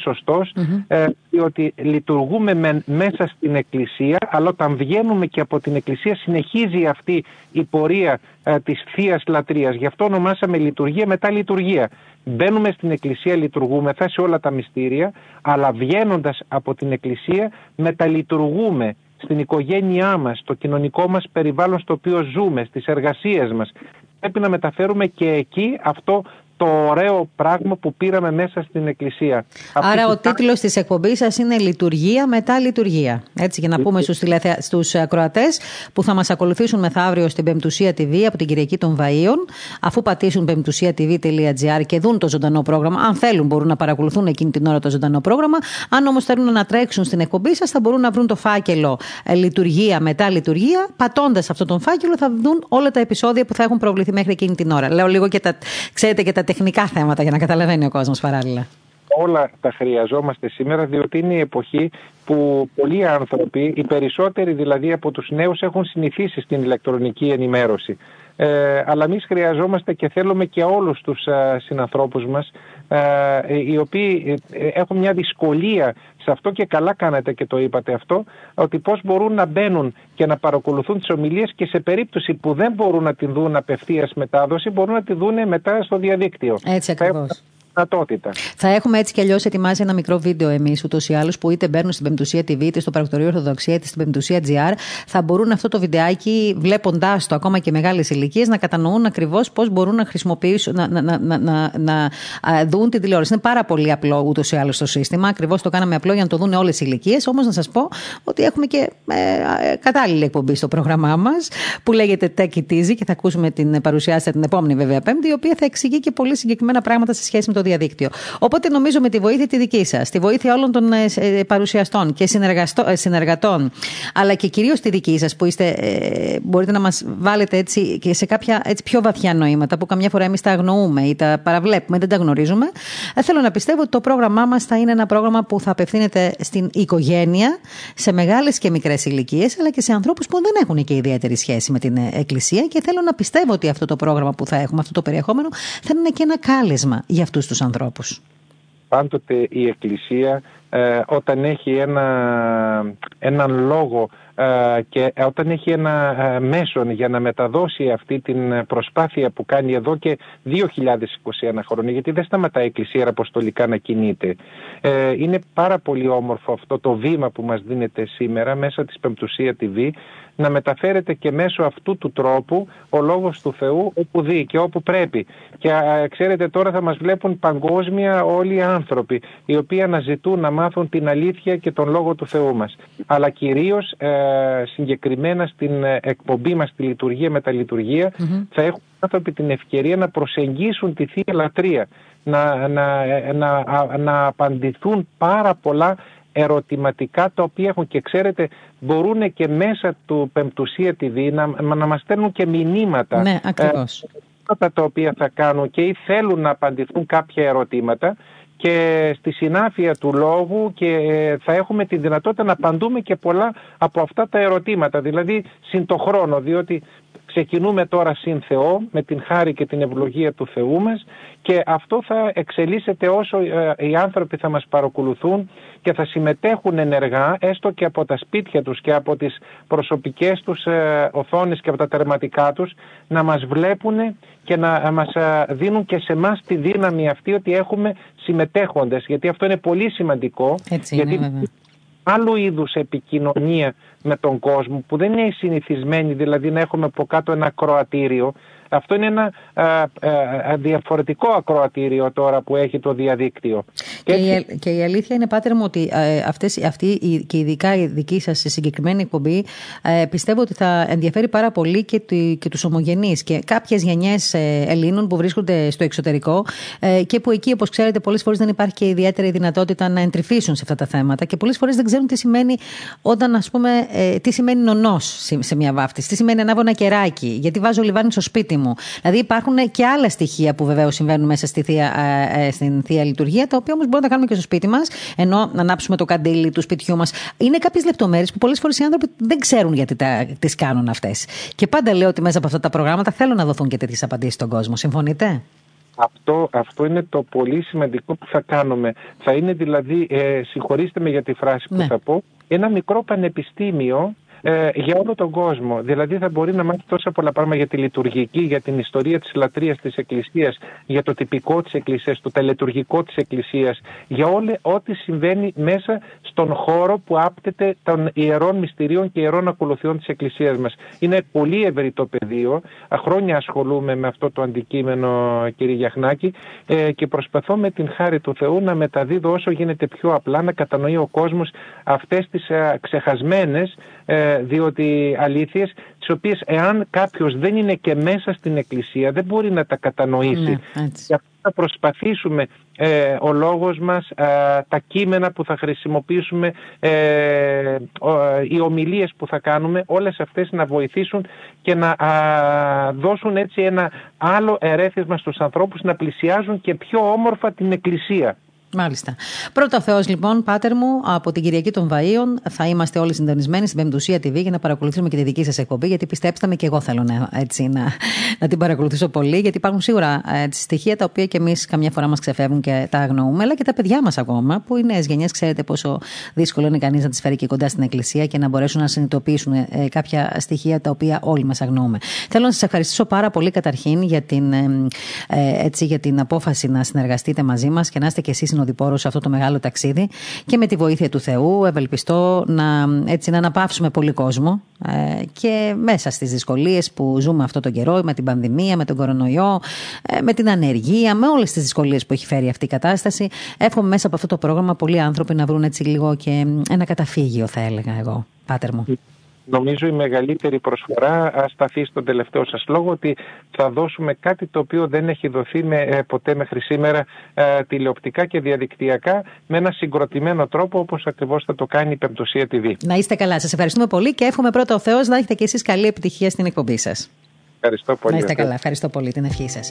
ε, διότι λειτουργούμε μέσα στην Εκκλησία αλλά όταν βγαίνουμε και από την Εκκλησία συνεχίζει αυτή η πορεία ε, της θείας Λατρείας. Γι' αυτό ονομάσαμε λειτουργία μετά λειτουργία. Μπαίνουμε στην Εκκλησία, λειτουργούμε θα σε όλα τα μυστήρια αλλά βγαίνοντας από την Εκκλησία μεταλειτουργούμε στην οικογένειά μας, στο κοινωνικό μας περιβάλλον στο οποίο ζούμε, στις εργασίες μας πρέπει να μεταφέρουμε και εκεί αυτό το ωραίο πράγμα που πήραμε μέσα στην Εκκλησία. Άρα ο τίτλος της εκπομπής σας είναι «Λειτουργία μετά λειτουργία». Έτσι για να πούμε στους, τηλεθε... στους ακροατές που θα μας ακολουθήσουν μεθαύριο στην Πεμπτουσία TV από την Κυριακή των Βαΐων αφού πατήσουν πεμπτουσία.tv.gr και δουν το ζωντανό πρόγραμμα. Αν θέλουν μπορούν να παρακολουθούν εκείνη την ώρα το ζωντανό πρόγραμμα. Αν όμως θέλουν να τρέξουν στην εκπομπή σας θα μπορούν να βρουν το φάκελο ε, «Λειτουργία μετά λειτουργία». Πατώντας αυτό τον φάκελο θα δουν όλα τα επεισόδια που θα έχουν προβληθεί μέχρι εκείνη την ώρα. Λέω λίγο και τα, ξέρετε και τα τεχνικά θέματα για να καταλαβαίνει ο κόσμος παράλληλα. Όλα τα χρειαζόμαστε σήμερα διότι είναι η εποχή που πολλοί άνθρωποι, οι περισσότεροι δηλαδή από τους νέους έχουν συνηθίσει στην ηλεκτρονική ενημέρωση. Ε, αλλά εμείς χρειαζόμαστε και θέλουμε και όλους τους ε, συνανθρώπους μας ε, οι οποίοι ε, έχουν μια δυσκολία σε αυτό και καλά κάνετε και το είπατε αυτό ότι πώς μπορούν να μπαίνουν και να παρακολουθούν τις ομιλίες και σε περίπτωση που δεν μπορούν να την δουν απευθείας μετάδοση μπορούν να τη δουν μετά στο διαδίκτυο. Έτσι ακριβώς δυνατότητα. Θα έχουμε έτσι κι αλλιώς ετοιμάσει ένα μικρό βίντεο εμείς ούτως ή άλλως που είτε μπαίνουν στην Πεμπτουσία TV, είτε στο Πρακτορείο Ορθοδοξία, είτε στην Πεμπτουσία GR. Θα μπορούν αυτό το βιντεάκι, βλέποντάς το ακόμα και μεγάλες ηλικίες, να κατανοούν ακριβώς πώς μπορούν να χρησιμοποιήσουν, να, να, να, να, να δουν την τηλεόραση. Είναι πάρα πολύ απλό ούτως ή άλλως το σύστημα. Ακριβώς το κάναμε απλό για να το δουν όλες οι ηλικίες. Όμως να σας πω ότι έχουμε και ε, κατάλληλη εκπομπή στο πρόγραμμά μας που λέγεται Tech It Easy και θα ακούσουμε την παρουσιάσετε την επόμενη βέβαια Πέμπτη, η οποία θα εξηγεί και πολύ συγκεκριμένα πράγματα σε σχέση με το διαδίκτυο. Οπότε νομίζω με τη βοήθεια τη δική σας, τη βοήθεια όλων των ε, ε, παρουσιαστών και ε, συνεργατών, αλλά και κυρίως τη δική σας που είστε, μπορείτε να μας βάλετε έτσι και σε κάποια έτσι πιο βαθιά νοήματα που καμιά φορά εμείς τα αγνοούμε ή τα παραβλέπουμε, δεν τα γνωρίζουμε. Θέλω να πιστεύω ότι το πρόγραμμά μας θα είναι ένα πρόγραμμα που θα απευθύνεται στην οικογένεια, σε μεγάλες και μικρές ηλικίες, αλλά και σε ανθρώπους που δεν έχουν και ιδιαίτερη σχέση με την Εκκλησία. Και θέλω να πιστεύω ότι αυτό το πρόγραμμα που θα έχουμε, αυτό το περιεχόμενο, θα είναι και ένα κάλεσμα για αυτούς του ανθρώπους ανθρώπους. Πάντοτε η Εκκλησία ε, όταν έχει ένα, έναν λόγο ε, και όταν έχει ένα ε, μέσον για να μεταδώσει αυτή την προσπάθεια που κάνει εδώ και 2021 χρόνια γιατί δεν σταματάει η Εκκλησία αποστολικά να κινείται. Ε, είναι πάρα πολύ όμορφο αυτό το βήμα που μας δίνεται σήμερα μέσα της Πεμπτουσία TV να μεταφέρεται και μέσω αυτού του τρόπου ο λόγος του Θεού όπου δει και όπου πρέπει. Και ξέρετε τώρα θα μας βλέπουν παγκόσμια όλοι οι άνθρωποι οι οποίοι αναζητούν να μάθουν την αλήθεια και τον λόγο του Θεού μας. Αλλά κυρίως ε, συγκεκριμένα στην εκπομπή μας τη λειτουργία με τα λειτουργια θα έχουν άνθρωποι την ευκαιρία να προσεγγίσουν τη Θεία Λατρεία να, να, να, να απαντηθούν πάρα πολλά ερωτηματικά τα οποία έχουν και ξέρετε μπορούν και μέσα του Πεμπτουσία TV να, να μας στέλνουν και μηνύματα ναι, ακριβώς. Ε, τα οποία θα κάνουν και ή θέλουν να απαντηθούν κάποια ερωτήματα και στη συνάφεια του λόγου και ε, θα έχουμε τη δυνατότητα να απαντούμε και πολλά από αυτά τα ερωτήματα δηλαδή συν το χρόνο διότι Ξεκινούμε τώρα συν Θεό με την χάρη και την ευλογία του Θεού μας και αυτό θα εξελίσσεται όσο ε, οι άνθρωποι θα μας παρακολουθούν και θα συμμετέχουν ενεργά έστω και από τα σπίτια τους και από τις προσωπικές τους ε, οθόνες και από τα τερματικά τους να μας βλέπουν και να μας ε, δίνουν και σε εμάς τη δύναμη αυτή ότι έχουμε συμμετέχοντες. Γιατί αυτό είναι πολύ σημαντικό Έτσι γιατί είναι, άλλου είδους επικοινωνία με τον κόσμο που δεν είναι συνηθισμένη δηλαδή να έχουμε από κάτω ένα κροατήριο αυτό είναι ένα α, α, διαφορετικό ακροατήριο τώρα που έχει το διαδίκτυο. Και, η, και η αλήθεια είναι, Πάτερ μου, ότι ε, αυτές, αυτή και ειδικά η δική σας συγκεκριμένη εκπομπή ε, πιστεύω ότι θα ενδιαφέρει πάρα πολύ και, τη, και τους ομογενείς και κάποιες γενιές ε, Ελλήνων που βρίσκονται στο εξωτερικό ε, και που εκεί, όπως ξέρετε, πολλές φορές δεν υπάρχει και ιδιαίτερη δυνατότητα να εντρυφήσουν σε αυτά τα θέματα και πολλές φορές δεν ξέρουν τι σημαίνει όταν, ας πούμε, ε, τι σημαίνει νονός σε, σε μια βάφτιση, τι σημαίνει ανάβω ένα κεράκι, γιατί βάζω λιβάνι στο σπίτι μου. Δηλαδή υπάρχουν και άλλα στοιχεία που βεβαίως συμβαίνουν μέσα στη θεία, ε, στην θεία λειτουργία, τα οποία όμως μπορούμε να τα κάνουμε και στο σπίτι μας, ενώ να ανάψουμε το καντήλι του σπιτιού μας. Είναι κάποιες λεπτομέρειες που πολλές φορές οι άνθρωποι δεν ξέρουν γιατί τις κάνουν αυτές. Και πάντα λέω ότι μέσα από αυτά τα προγράμματα θέλω να δοθούν και τέτοιες απαντήσεις στον κόσμο. Συμφωνείτε; Αυτό, αυτό είναι το πολύ σημαντικό που θα κάνουμε. Θα είναι δηλαδή, ε, συγχωρήστε με για τη φράση που Ναι. θα πω, ένα μικρό πανεπιστήμιο ε, για όλο τον κόσμο. Δηλαδή θα μπορεί να μάθει τόσα πολλά πράγματα για τη λειτουργική, για την ιστορία της λατρείας της Εκκλησίας, για το τυπικό της Εκκλησίας, το τελετουργικό της Εκκλησίας, για όλε, ό,τι συμβαίνει μέσα στον χώρο που άπτεται των ιερών μυστηρίων και ιερών ακολουθιών της Εκκλησίας μας. Είναι πολύ ευρύ το πεδίο. Α, Χρόνια ασχολούμαι με αυτό το αντικείμενο κύριε Γιαχνάκη ε, και προσπαθώ με την χάρη του Θεού να μεταδίδω όσο γίνεται πιο απλά να κατανοεί ο κόσμος αυτές τις ε, ξεχασμένες ε, διότι αλήθειες τις οποίες εάν κάποιος δεν είναι και μέσα στην Εκκλησία δεν μπορεί να τα κατανοήσει. Ναι, έτσι. Γι' αυτό θα προσπαθήσουμε ε, ο λόγος μας, ε, τα κείμενα που θα χρησιμοποιήσουμε, ε, ο- ε, οι ομιλίες που θα κάνουμε, όλες αυτές να βοηθήσουν και να α, δώσουν έτσι ένα άλλο ερέθισμα στους ανθρώπους να πλησιάζουν και πιο όμορφα την Εκκλησία. Μάλιστα. Πρώτα ο Θεός, λοιπόν, πάτερ μου, από την Κυριακή των Βαΐων θα είμαστε όλοι συντονισμένοι στην Πεμπτουσία TV για να παρακολουθήσουμε και τη δική σας εκπομπή. Γιατί πιστέψτε με, και εγώ θέλω να, έτσι, να, να την παρακολουθήσω πολύ. Γιατί υπάρχουν σίγουρα έτσι, στοιχεία τα οποία και εμείς καμιά φορά μας ξεφεύγουν και τα αγνοούμε, αλλά και τα παιδιά μας ακόμα, που οι νέες γενιές, ξέρετε πόσο δύσκολο είναι κανείς να τις φέρει και κοντά στην Εκκλησία και να μπορέσουν να συνειδητοποιήσουν ε, κάποια στοιχεία τα οποία όλοι μας αγνοούμε. Θέλω να σας ευχαριστήσω πάρα πολύ καταρχήν για την, ε, ε, έτσι, για την απόφαση να συνεργαστείτε μαζί μας και να είστε και εσείς συνοδοιπόρο σε αυτό το μεγάλο ταξίδι. Και με τη βοήθεια του Θεού, ευελπιστώ να, έτσι, να αναπαύσουμε πολύ κόσμο ε, και μέσα στις δυσκολίες που ζούμε αυτό τον καιρό, με την πανδημία, με τον κορονοϊό, ε, με την ανεργία, με όλες τις δυσκολίες που έχει φέρει αυτή η κατάσταση. Εύχομαι μέσα από αυτό το πρόγραμμα πολλοί άνθρωποι να βρουν έτσι λίγο και ένα καταφύγιο, θα έλεγα εγώ, πάτερ μου. Νομίζω η μεγαλύτερη προσφορά ας σταθεί στον τελευταίο σας λόγο ότι θα δώσουμε κάτι το οποίο δεν έχει δοθεί με, ε, ποτέ μέχρι σήμερα ε, τηλεοπτικά και διαδικτυακά με ένα συγκροτημένο τρόπο όπως ακριβώς θα το κάνει η Πεμπτουσία TV. Να είστε καλά. Σας ευχαριστούμε πολύ και εύχομαι πρώτα ο Θεός να έχετε και εσείς καλή επιτυχία στην εκπομπή σας. Ευχαριστώ πολύ. Να είστε καλά. Ευχαριστώ πολύ την ευχή σας.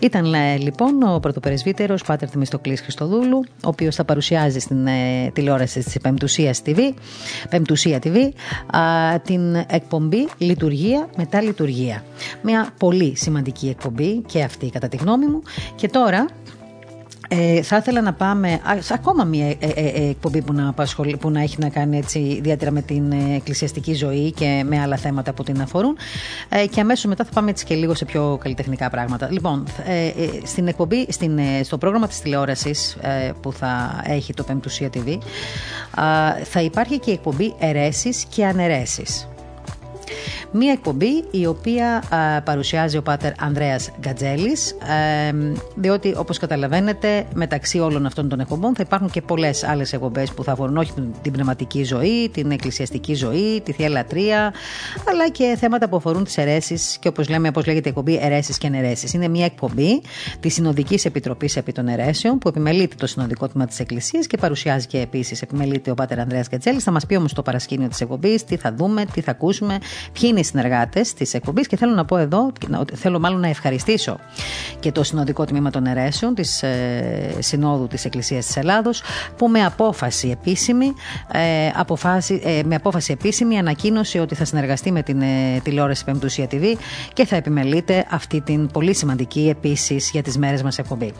Ήταν ε, λοιπόν ο πρωτοπερεσβύτερο Πάτερ Θεμιστοκλής Χριστοδούλου, ο οποίος θα παρουσιάζει στην ε, τηλεόραση της Πεμπτουσίας TV, Πεμπτουσία TV α, την εκπομπή Λειτουργία μετά Λειτουργία. Μια πολύ σημαντική εκπομπή και αυτή κατά τη γνώμη μου. Και τώρα ε, θα ήθελα να πάμε α, σε ακόμα μια ε, ε, ε, εκπομπή που να, απασχολεί, που να έχει να κάνει έτσι, ιδιαίτερα με την ε, εκκλησιαστική ζωή και με άλλα θέματα που την αφορούν. Ε, και αμέσως μετά θα πάμε έτσι και λίγο σε πιο καλλιτεχνικά πράγματα. Λοιπόν, ε, ε, στην εκπομπή, στην, ε, στο πρόγραμμα της τηλεόρασης ε, που θα έχει το Πεμπτουσία TV α, θα υπάρχει και η εκπομπή Ερέσεις και Αναιρέσεις. Μία εκπομπή η οποία α, παρουσιάζει ο Πάτερ Ανδρέας Γκατζέλης ε, διότι όπως καταλαβαίνετε μεταξύ όλων αυτών των εκπομπών θα υπάρχουν και πολλές άλλες εκπομπές που θα αφορούν όχι την πνευματική ζωή, την εκκλησιαστική ζωή, τη Θεία Λατρεία αλλά και θέματα που αφορούν τις αιρέσεις και όπως λέμε, όπως λέγεται η εκπομπή αιρέσεις και αναιρέσεις. Είναι μια εκπομπή της Συνοδικής Επιτροπής επί των Ερέσεων που επιμελείται το Συνοδικό Τμήμα της Εκκλησίας και παρουσιάζει και επίσης επιμελείται ο Πάτερ Ανδρέας Γκατζέλης. Θα μας πει όμως το παρασκήνιο της εκπομπής, τι θα δούμε, τι θα ακούσουμε, ποιοι είναι είναι οι συνεργάτες της εκπομπής και θέλω να πω εδώ, θέλω μάλλον να ευχαριστήσω και το συνοδικό τμήμα των αιρέσεων της ε, Συνόδου της Εκκλησίας της Ελλάδος που με απόφαση επίσημη, ε, αποφάση, ε, με απόφαση επίσημη ανακοίνωσε ότι θα συνεργαστεί με την ε, τηλεόραση Πεμπτουσία TV και θα επιμελείται αυτή την πολύ σημαντική επίσης για τις μέρες μας εκπομπή.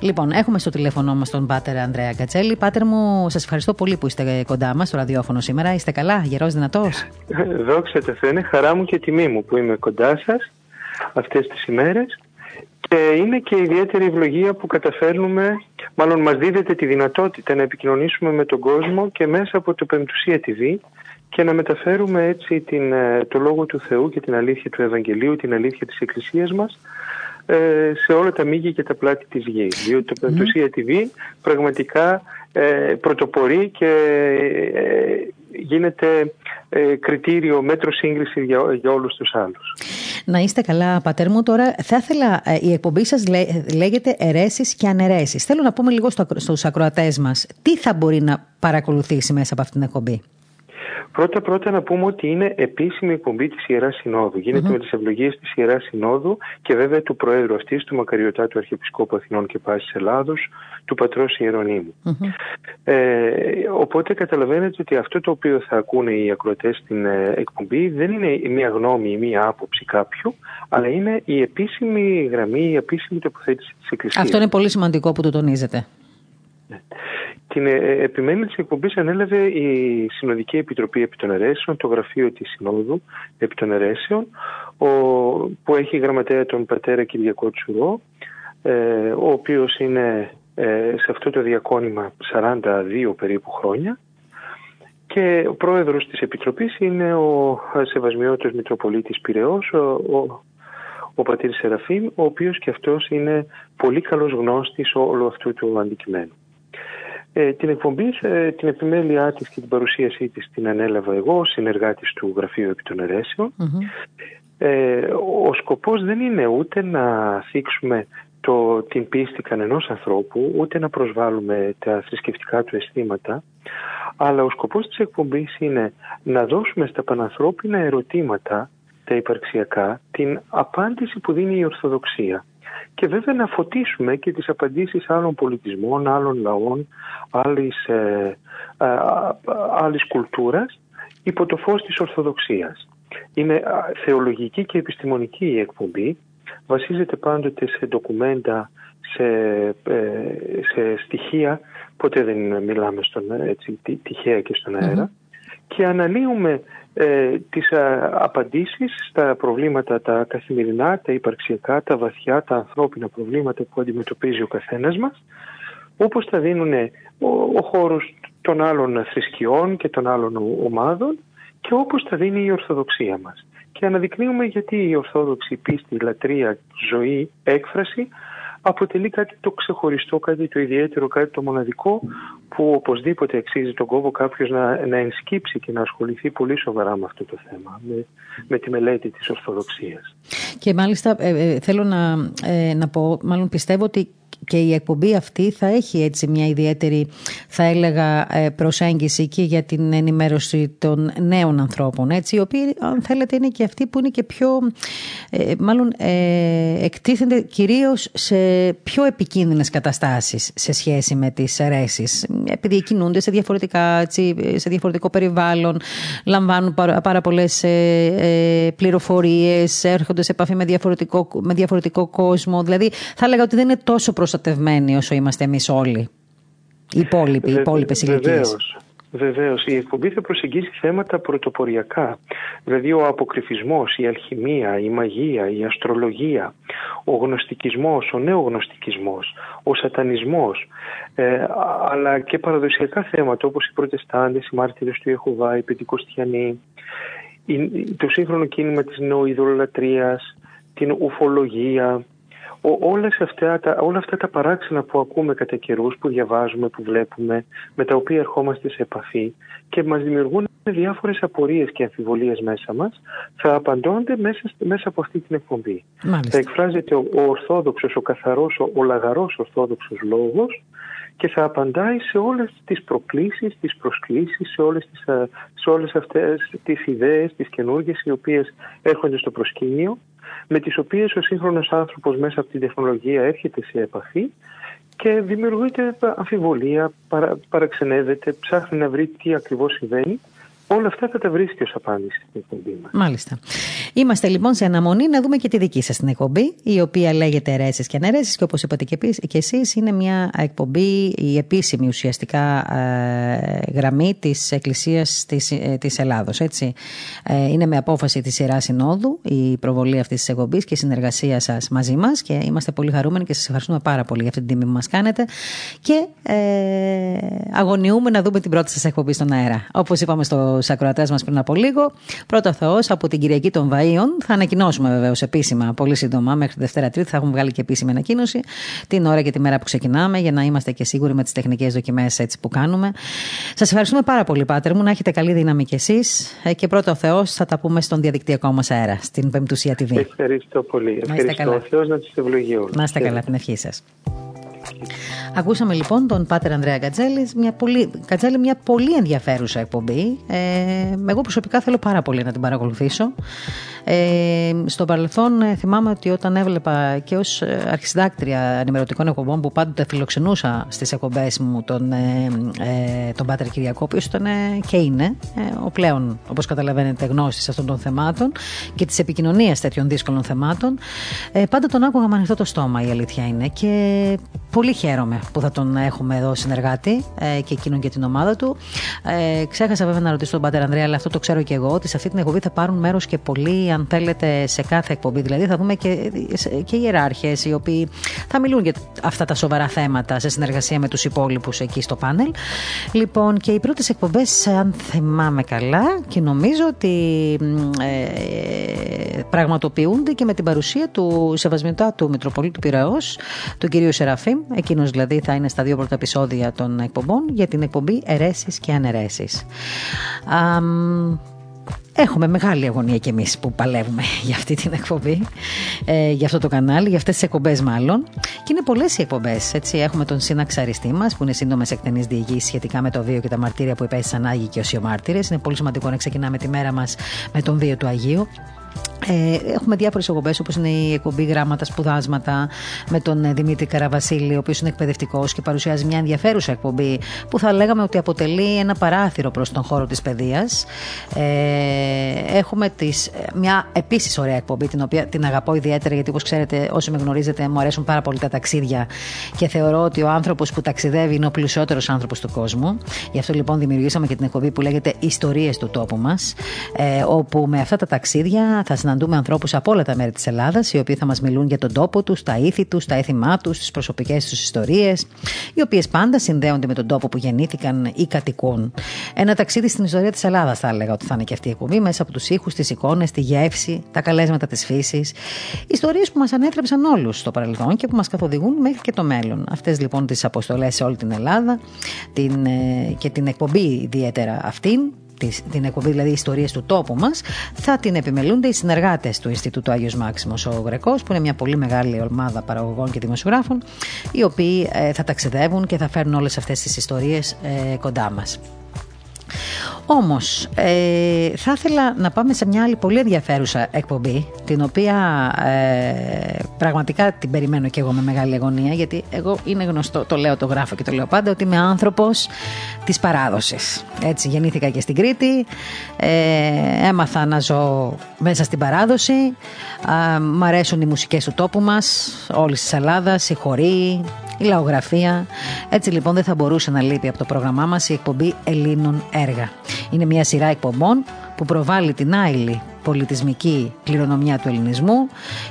Λοιπόν, έχουμε στο τηλέφωνο μας τον Πάτερ Ανδρέα Γκατσέλη. Πάτερ μου, σας ευχαριστώ πολύ που είστε κοντά μας στο ραδιόφωνο σήμερα. Είστε καλά, γερός, δυνατός; Δόξα τω Θεώ, είναι χαρά μου και τιμή μου που είμαι κοντά σας αυτές τις ημέρες. Και είναι και ιδιαίτερη ευλογία που καταφέρνουμε, μάλλον μας δίδεται τη δυνατότητα να επικοινωνήσουμε με τον κόσμο και μέσα από το Πεμπτουσία TV και να μεταφέρουμε έτσι την, ε, το Λόγο του Θεού και την αλήθεια του Ευαγγελίου, την αλήθεια της Εκκλησίας μας ε, σε όλα τα μήκη και τα πλάτη της γης. Διότι το Πεμπτουσία TV πραγματικά ε, πρωτοπορεί και γίνεται κριτήριο, μέτρο σύγκριση για, για όλους τους άλλους. Να είστε καλά, πατέρ μου. Τώρα θα ήθελα, η εκπομπή σας λέγεται αιρέσεις και αναιρέσεις. Θέλω να πούμε λίγο στους ακροατές μας, τι θα μπορεί να παρακολουθήσει μέσα από αυτήν την εκπομπή; Πρώτα πρώτα να πούμε ότι είναι επίσημη εκπομπή της Ιεράς Συνόδου. Γίνεται mm-hmm. με τις ευλογίες της Ιεράς Συνόδου και βέβαια του Προέδρου αυτής, του Μακαριωτάτου Αρχιεπισκόπου Αθηνών και Πάσης Ελλάδος, του Πατρός Ιερονίμου. Mm-hmm. Ε, οπότε καταλαβαίνετε ότι αυτό το οποίο θα ακούνε οι ακροατές στην ε, εκπομπή δεν είναι μία γνώμη ή μία άποψη κάποιου, αλλά είναι η επίσημη γραμμή, η επίσημη τοποθέτηση της Εκκλησίας. Αυτό είναι πολύ σημαντικό που το τονίζετε. Ναι. Την ε, επιμένει τη εκπομπή ανέλαβε η Συνοδική Επιτροπή επί των Ερέσεων, το γραφείο της Συνόδου επί των Ερέσεων, ο, που έχει γραμματέα τον πατέρα Κυριακό Τσουρό, ε, ο οποίος είναι ε, σε αυτό το διακόνημα 42 περίπου χρόνια και ο πρόεδρος της Επιτροπής είναι ο Σεβασμιώτος Μητροπολίτης Πυραιός, ο, ο, ο πατήρ Σεραφείμ, ο οποίος και αυτός είναι πολύ καλός γνώστης όλου αυτού του αντικειμένου. Ε, την εκπομπή, ε, την επιμέλειά της και την παρουσίασή της την ανέλαβα εγώ, συνεργάτης του Γραφείου Επί των ερεσεων Ε, ο σκοπός δεν είναι ούτε να θίξουμε το, την πίστη κανενός ανθρώπου, ούτε να προσβάλλουμε τα θρησκευτικά του αισθήματα, αλλά ο σκοπός της εκπομπής είναι να δώσουμε στα πανανθρώπινα ερωτήματα, τα υπαρξιακά, την απάντηση που δίνει η Ορθοδοξία και βέβαια να φωτίσουμε και τις απαντήσεις άλλων πολιτισμών, άλλων λαών, άλλης, ε, ε, άλλης κουλτούρας υπό το φως της Ορθοδοξίας. Είναι θεολογική και επιστημονική η εκπομπή, βασίζεται πάντοτε σε ντοκουμέντα, σε, ε, σε στοιχεία, ποτέ δεν μιλάμε στον, έτσι, τυχαία και στον αερα και αναλύουμε ε, τις α, απαντήσεις στα προβλήματα τα καθημερινά, τα υπαρξιακά, τα βαθιά, τα ανθρώπινα προβλήματα που αντιμετωπίζει ο καθένας μας, όπως τα δίνουν ο, ο χώρος των άλλων θρησκειών και των άλλων ομάδων και όπως τα δίνει η Ορθοδοξία μας. Και αναδεικνύουμε γιατί η Ορθόδοξη πίστη, λατρεία, ζωή, έκφραση αποτελεί κάτι το ξεχωριστό, κάτι το ιδιαίτερο, κάτι το μοναδικό που οπωσδήποτε αξίζει τον κόπο κάποιος να, να ενσκύψει και να ασχοληθεί πολύ σοβαρά με αυτό το θέμα, με, με τη μελέτη της Ορθοδοξίας. Και μάλιστα ε, ε, θέλω να, ε, να πω, μάλλον πιστεύω ότι και η εκπομπή αυτή θα έχει έτσι μια ιδιαίτερη θα έλεγα ε, προσέγγιση και για την ενημέρωση των νέων ανθρώπων έτσι, οι οποίοι αν θέλετε είναι και αυτοί που είναι και πιο ε, μάλλον ε, εκτίθενται κυρίως σε πιο επικίνδυνες καταστάσεις σε σχέση με τις αιρέσεις. Επειδή κινούνται σε, διαφορετικά, έτσι, σε διαφορετικό περιβάλλον λαμβάνουν πάρα, πάρα πολλές ε, πληροφορίες έρχονται σε επαφή με διαφορετικό, με διαφορετικό κόσμο. Δηλαδή θα έλεγα ότι δεν είναι τόσο προστατευμένοι όσο είμαστε εμείς όλοι. Οι υπόλοιποι, οι υπόλοιπες ηλικίες. Βεβαίως, η εκπομπή θα προσεγγίσει θέματα πρωτοποριακά. Δηλαδή ο αποκρυφισμός, η αλχημία, η μαγεία, η αστρολογία, ο γνωστικισμός, ο νεογνωστικισμός, ο σατανισμός, ε, αλλά και παραδοσιακά θέματα όπως οι προτεστάντες, οι μάρτυρες του Ιεχωβά, οι πεντηκοστιανοί, το σύγχρονο κίνημα της νοηδολατρίας, την ουφολογία, όλες αυτά, τα, όλα αυτά τα παράξενα που ακούμε κατά καιρούς, που διαβάζουμε, που βλέπουμε, με τα οποία ερχόμαστε σε επαφή και μας δημιουργούν διάφορες απορίες και αμφιβολίες μέσα μας, θα απαντώνται μέσα, μέσα από αυτή την εκπομπή. Μάλιστα. Θα εκφράζεται ο, ο ορθόδοξος, ο καθαρός, ο, ο λαγαρός ορθόδοξος λόγος και θα απαντάει σε όλες τις προκλήσεις, τις προσκλήσεις, σε όλες, τις, ε, σε όλες αυτές τις ιδέες, τις καινούργιες οι οποίες έρχονται στο προσκήνιο με τις οποίες ο σύγχρονος άνθρωπος μέσα από την τεχνολογία έρχεται σε επαφή και δημιουργείται αμφιβολία, παρα, παραξενεύεται, ψάχνει να βρει τι ακριβώς συμβαίνει Όλα αυτά θα τα βρίσκει ως απάντηση στην εκπομπή μας. Μάλιστα. Είμαστε λοιπόν σε αναμονή να δούμε και τη δική σας την εκπομπή, η οποία λέγεται Ερέσει και Αναιρέσεις και όπως είπατε και εσείς, είναι μια εκπομπή, η επίσημη ουσιαστικά ε, γραμμή της Εκκλησίας της της ε, Ελλάδο. Ε, είναι με απόφαση της Ιεράς Συνόδου η προβολή αυτής της εκπομπής και η συνεργασία σας μαζί μας και είμαστε πολύ χαρούμενοι και σας ευχαριστούμε πάρα πολύ για αυτή την τιμή που μας κάνετε. Και ε, αγωνιούμε να δούμε την πρώτη σας εκπομπή στον αέρα. Όπως είπαμε στο ακροατές μας πριν από λίγο. Πρώτα Θεός, από την Κυριακή των Βαΐων. Θα ανακοινώσουμε βεβαίως επίσημα πολύ σύντομα. Μέχρι τη Δευτέρα Τρίτη θα έχουμε βγάλει και επίσημη ανακοίνωση την ώρα και τη μέρα που ξεκινάμε για να είμαστε και σίγουροι με τις τεχνικές δοκιμές έτσι που κάνουμε. Σας ευχαριστούμε πάρα πολύ, Πάτερ μου. Να έχετε καλή δύναμη κι εσείς. Ε, και πρώτα ο Θεός θα τα πούμε στον διαδικτυακό μας αέρα, στην Πεμπτουσία TV. Ευχαριστώ πολύ. Ευχαριστώ ο Θεός να σα ευλογεί Να είστε καλά, την ευχή σας. Ακούσαμε λοιπόν τον Πάτερ Ανδρέα Κατζέλη, μια πολύ, Κατζέλη, μια πολύ ενδιαφέρουσα εκπομπή. Ε, εγώ προσωπικά θέλω πάρα πολύ να την παρακολουθήσω. Ε, στο παρελθόν ε, θυμάμαι ότι όταν έβλεπα και ως ε, αρχισυντάκτρια ενημερωτικών εκπομπών που πάντοτε φιλοξενούσα στις εκπομπές μου τον, ε, ε τον Πάτερ Κυριακό, ο ήταν και είναι ο πλέον, όπως καταλαβαίνετε, γνώστης αυτών των θεμάτων και της επικοινωνίας τέτοιων δύσκολων θεμάτων, πάντα τον άκουγα με ανοιχτό το στόμα η αλήθεια είναι και πολύ χαίρομαι που θα τον έχουμε εδώ συνεργάτη και εκείνον και την ομάδα του. Ε, ξέχασα βέβαια να ρωτήσω τον Πάτερ Ανδρέα, αλλά αυτό το ξέρω και εγώ, ότι σε αυτή την εκπομπή θα πάρουν μέρος και πολλοί αν θέλετε, σε κάθε εκπομπή. Δηλαδή, θα δούμε και, και ιεράρχες οι οποίοι θα μιλούν για αυτά τα σοβαρά θέματα σε συνεργασία με τους υπόλοιπους εκεί στο πάνελ. Λοιπόν, και οι πρώτες εκπομπές, αν θυμάμαι καλά, και νομίζω ότι ε, πραγματοποιούνται και με την παρουσία του Σεβασμιωτά του Μητροπολίτου Πυραό, του κυρίου Σεραφείμ. Εκείνος δηλαδή θα είναι στα δύο πρώτα επεισόδια των εκπομπών για την εκπομπή Ερέσει και Αναιρέσεις. Έχουμε μεγάλη αγωνία κι εμείς που παλεύουμε για αυτή την εκπομπή, ε, για αυτό το κανάλι, για αυτές τις εκπομπές μάλλον. Και είναι πολλές οι εκπομπές. Έτσι. Έχουμε τον σύναξ αριστή μας, που είναι σύντομες εκτενείς διηγήσεις σχετικά με το βίο και τα μαρτύρια που υπέστησαν Άγιοι και Οσιομάρτυρες. Είναι πολύ σημαντικό να ξεκινάμε τη μέρα μας με τον βίο του Αγίου. Ε, έχουμε διάφορες εκπομπές όπως είναι η εκπομπή Γράμματα Σπουδάσματα με τον ε, Δημήτρη Καραβασίλη, ο οποίος είναι εκπαιδευτικός και παρουσιάζει μια ενδιαφέρουσα εκπομπή που θα λέγαμε ότι αποτελεί ένα παράθυρο προς τον χώρο της παιδείας. Ε, έχουμε τις, ε, μια επίσης ωραία εκπομπή, την οποία την αγαπώ ιδιαίτερα γιατί, όπως ξέρετε, όσοι με γνωρίζετε, μου αρέσουν πάρα πολύ τα ταξίδια και θεωρώ ότι ο άνθρωπος που ταξιδεύει είναι ο πλουσιότερος άνθρωπος του κόσμου. Γι' αυτό λοιπόν δημιουργήσαμε και την εκπομπή που λέγεται Ιστορίες του τόπου μας, ε, όπου με αυτά τα ταξίδια θα συναντούμε ανθρώπους από όλα τα μέρη της Ελλάδας, οι οποίοι θα μας μιλούν για τον τόπο τους, τα ήθη τους, τα έθιμά τους, τις προσωπικές τους ιστορίες, οι οποίες πάντα συνδέονται με τον τόπο που γεννήθηκαν ή κατοικούν. Ένα ταξίδι στην ιστορία της Ελλάδας, θα έλεγα ότι θα είναι και αυτή η εκπομπή, μέσα από τους ήχους, τις εικόνες, τη γεύση, τα καλέσματα της φύσης. Ιστορίες που μας ανέτρεψαν όλους στο παρελθόν και που μας καθοδηγούν μέχρι και το μέλλον. Αυτές λοιπόν τις αποστολές σε όλη την Ελλάδα την, ε, και την εκπομπή ιδιαίτερα αυτήν την εκπομπή, δηλαδή ιστορίες του τόπου μας, θα την επιμελούνται οι συνεργάτες του Ινστιτούτου Άγιος Μάξιμος ο Γρεκός, που είναι μια πολύ μεγάλη ομάδα παραγωγών και δημοσιογράφων, οι οποίοι ε, θα ταξιδεύουν και θα φέρουν όλες αυτές τις ιστορίες ε, κοντά μας. Όμως, ε, θα ήθελα να πάμε σε μια άλλη πολύ ενδιαφέρουσα εκπομπή, την οποία ε, πραγματικά την περιμένω και εγώ με μεγάλη αγωνία, γιατί εγώ είναι γνωστό, το λέω, το γράφω και το λέω πάντα, ότι είμαι άνθρωπος της παράδοσης. Έτσι, γεννήθηκα και στην Κρήτη, ε, έμαθα να ζω μέσα στην παράδοση. Ε, μ' αρέσουν οι μουσικές του τόπου μας, όλης της Ελλάδας, οι χωροί, η λαογραφία. Έτσι λοιπόν δεν θα μπορούσε να λείπει από το πρόγραμμά μας η εκπομπή Ελλήνων Έργα. Είναι μια σειρά εκπομπών που προβάλλει την άειλη πολιτισμική κληρονομιά του ελληνισμού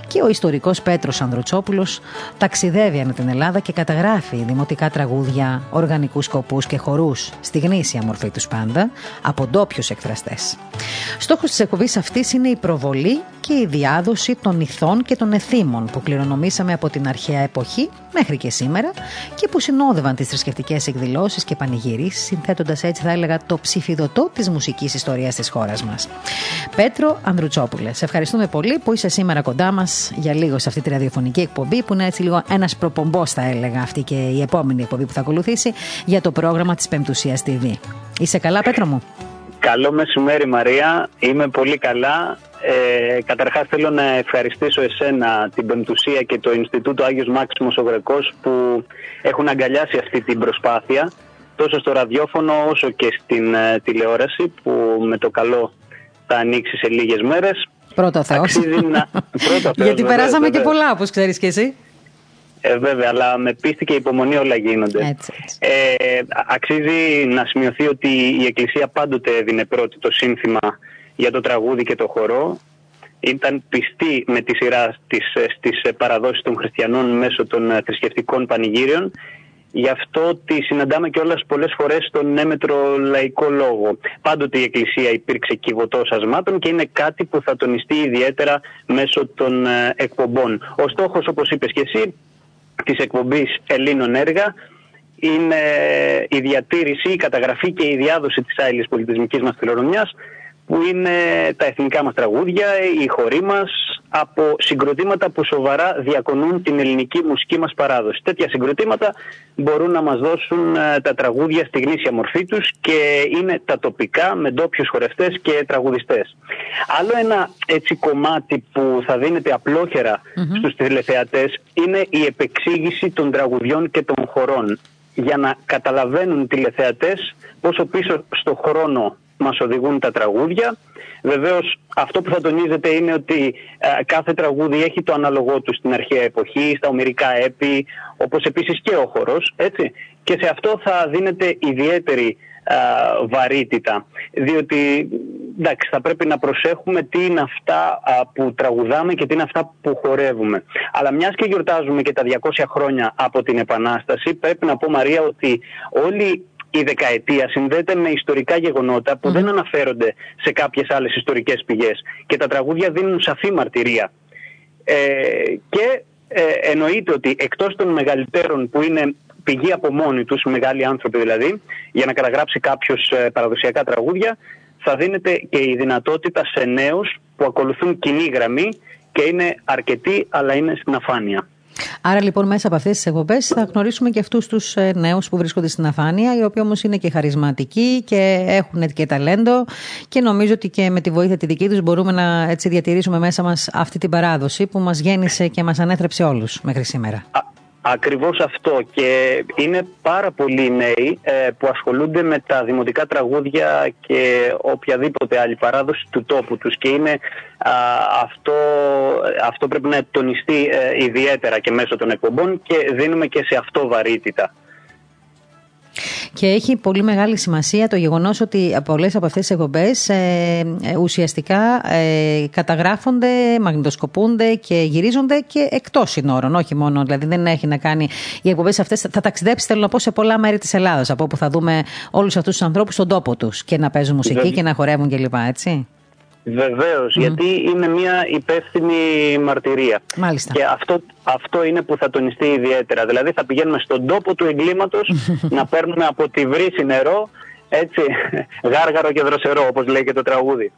και ο ιστορικός Πέτρος Ανδροτσόπουλος ταξιδεύει ανά την Ελλάδα και καταγράφει δημοτικά τραγούδια, οργανικούς σκοπούς και χορούς στη γνήσια μορφή τους πάντα από ντόπιους εκφραστές. Στόχος της εκπομπής αυτής είναι η προβολή και η διάδοση των ηθών και των εθήμων που κληρονομήσαμε από την αρχαία εποχή μέχρι και σήμερα και που συνόδευαν τις θρησκευτικές εκδηλώσεις και πανηγυρίσεις συνθέτοντας έτσι θα έλεγα το ψηφιδωτό της μουσικής ιστορίας της χώρας μας. Πέτρο, Ανδρουτσόπουλε. Σε ευχαριστούμε πολύ που είσαι σήμερα κοντά μας για λίγο σε αυτή τη ραδιοφωνική εκπομπή, που είναι έτσι λίγο ένας προπομπός, θα έλεγα, αυτή και η επόμενη εκπομπή που θα ακολουθήσει για το πρόγραμμα της Πεμπτουσίας TV. Είσαι καλά, Πέτρο μου; Καλό μεσημέρι Μαρία, είμαι πολύ καλά. Ε, καταρχάς θέλω να ευχαριστήσω εσένα, την Πεμπτουσία και το Ινστιτούτο Άγιος Μάξιμος Ογρεκός που έχουν αγκαλιάσει αυτή την προσπάθεια τόσο στο ραδιόφωνο όσο και στην ε, τηλεόραση που με το καλό θα ανοίξει σε λίγες μέρες. Πρώτο Θεός. Να... Γιατί περάσαμε και πολλά όπως ξέρεις και εσύ. Ε, βέβαια, αλλά με πίστη και υπομονή όλα γίνονται. Έτσι, έτσι. Ε, αξίζει να σημειωθεί ότι η Εκκλησία πάντοτε έδινε πρώτη το σύνθημα για το τραγούδι και το χορό. Ήταν πιστή με τη σειρά στις, στις παραδόσεις των χριστιανών μέσω των θρησκευτικών πανηγύριων. Γι' αυτό τη συναντάμε και όλες πολλές φορές στον έμετρο λαϊκό λόγο. Πάντοτε η Εκκλησία υπήρξε κυβωτός ασμάτων και είναι κάτι που θα τονιστεί ιδιαίτερα μέσω των ε, εκπομπών. Ο στόχος, όπως είπες και εσύ, της εκπομπής Ελλήνων έργα είναι η διατήρηση, η καταγραφή και η διάδοση της άειλης πολιτισμικής μας κληρονομιάς που είναι τα εθνικά μας τραγούδια, οι χωροί μας από συγκροτήματα που σοβαρά διακονούν την ελληνική μουσική μας παράδοση. Τέτοια συγκροτήματα μπορούν να μας δώσουν ε, τα τραγούδια στη γνήσια μορφή τους και είναι τα τοπικά με ντόπιους χορευτές και τραγουδιστές. Άλλο ένα έτσι κομμάτι που θα δίνεται απλόχερα mm-hmm. στους τηλεθεατές είναι η επεξήγηση των τραγουδιών και των χωρών για να καταλαβαίνουν οι τηλεθεατές πόσο πίσω στο χρόνο μας οδηγούν τα τραγούδια. Βεβαίως αυτό που θα τονίζεται είναι ότι ε, κάθε τραγούδι έχει το αναλογό του στην αρχαία εποχή, στα ομυρικά έπι, όπως επίσης και ο χορός, έτσι. Και σε αυτό θα δίνεται ιδιαίτερη ε, βαρύτητα, διότι εντάξει, θα πρέπει να προσέχουμε τι είναι αυτά που τραγουδάμε και τι είναι αυτά που χορεύουμε. Αλλά μιας και γιορτάζουμε και τα 200 χρόνια από την Επανάσταση, πρέπει να πω Μαρία ότι όλοι η δεκαετία συνδέεται με ιστορικά γεγονότα που δεν αναφέρονται σε κάποιες άλλες ιστορικές πηγές και τα τραγούδια δίνουν σαφή μαρτυρία. Ε, και ε, εννοείται ότι εκτός των μεγαλύτερων που είναι πηγή από μόνοι τους, μεγάλοι άνθρωποι δηλαδή, για να καταγράψει κάποιος ε, παραδοσιακά τραγούδια, θα δίνεται και η δυνατότητα σε νέους που ακολουθούν κοινή γραμμή και είναι αρκετοί αλλά είναι στην αφάνεια. Άρα λοιπόν μέσα από αυτές τις εκπομπές θα γνωρίσουμε και αυτούς τους ε, νέους που βρίσκονται στην αφάνεια, οι οποίοι όμως είναι και χαρισματικοί και έχουν και ταλέντο και νομίζω ότι και με τη βοήθεια τη δική τους μπορούμε να έτσι διατηρήσουμε μέσα μας αυτή την παράδοση που μας γέννησε και μας ανέθρεψε όλους μέχρι σήμερα. Ακριβώς αυτό και είναι πάρα πολλοί νέοι ε, που ασχολούνται με τα δημοτικά τραγούδια και οποιαδήποτε άλλη παράδοση του τόπου τους και είναι αυτό, αυτό πρέπει να τονιστεί ε, ιδιαίτερα και μέσω των εκπομπών και δίνουμε και σε αυτό βαρύτητα. Και έχει πολύ μεγάλη σημασία το γεγονός ότι πολλές από αυτές τις εκπομπές ε, ε, ουσιαστικά ε, καταγράφονται, μαγνητοσκοπούνται και γυρίζονται και εκτός συνόρων. Όχι μόνο, δηλαδή δεν έχει να κάνει. Οι εκπομπές αυτές θα ταξιδέψεις, θέλω να πω, σε πολλά μέρη της Ελλάδας. Από όπου θα δούμε όλους αυτούς τους ανθρώπους στον τόπο τους και να παίζουν μουσική και να χορεύουν κλπ. Έτσι. Βεβαίως, γιατί είναι μια υπεύθυνη μαρτυρία. Μάλιστα. Και αυτό, αυτό είναι που θα τονιστεί ιδιαίτερα. Δηλαδή θα πηγαίνουμε στον τόπο του εγκλήματος να παίρνουμε από τη βρύση νερό έτσι, γάργαρο και δροσερό, όπως λέει και το τραγούδι.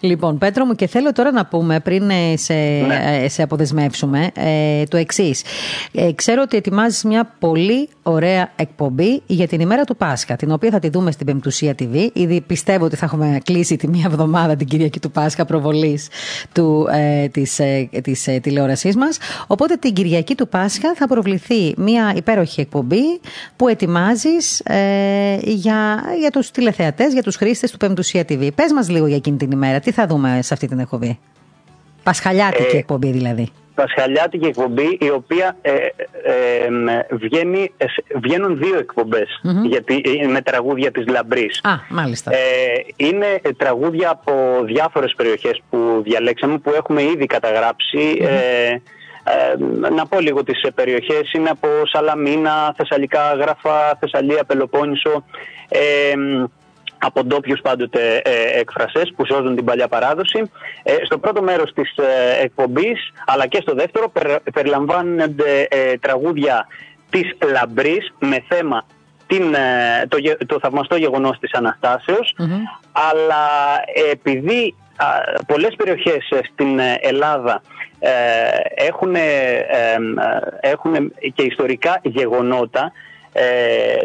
Λοιπόν, Πέτρο μου, και θέλω τώρα να πούμε, πριν ε, σε, ναι. Ε, σε αποδεσμεύσουμε, ε, το εξής. Ε, ξέρω ότι ετοιμάζεις μια πολύ ωραία εκπομπή για την ημέρα του Πάσχα, την οποία θα τη δούμε στην Πεμπτουσία TV. Ήδη πιστεύω ότι θα έχουμε κλείσει τη μία εβδομάδα την Κυριακή του Πάσχα προβολής του, ε, της, ε, της ε, τηλεόρασής μας. Οπότε την Κυριακή του Πάσχα θα προβληθεί μια υπέροχη εκπομπή που ετοιμάζεις για, για το τους τηλεθεατές, για τους χρήστες του Πεμπτουσία TV. Πες μας λίγο για εκείνη την ημέρα, τι θα δούμε σε αυτή την εκπομπή; Πασχαλιάτικη ε, εκπομπή δηλαδή. Πασχαλιάτικη εκπομπή η οποία ε, ε, βγαίνει, ε, βγαίνουν δύο εκπομπές γιατί, με τραγούδια της Λαμπρής. Α, μάλιστα. είναι τραγούδια από διάφορες περιοχές που διαλέξαμε που έχουμε ήδη να πω λίγο τις περιοχές. Είναι από Σαλαμίνα, Θεσσαλικά Γράφα, Θεσσαλία, Πελοπόννησο. Από ντόπιους πάντοτε ε, εκφρασές που σώζουν την παλιά παράδοση. Ε, στο πρώτο μέρος της ε, εκπομπής αλλά και στο δεύτερο περιλαμβάνονται ε, τραγούδια της Λαμπρής με θέμα την, το, το θαυμαστό γεγονός της Αναστάσεως. Αλλά επειδή πολλές περιοχές στην Ελλάδα έχουν, έχουν και ιστορικά γεγονότα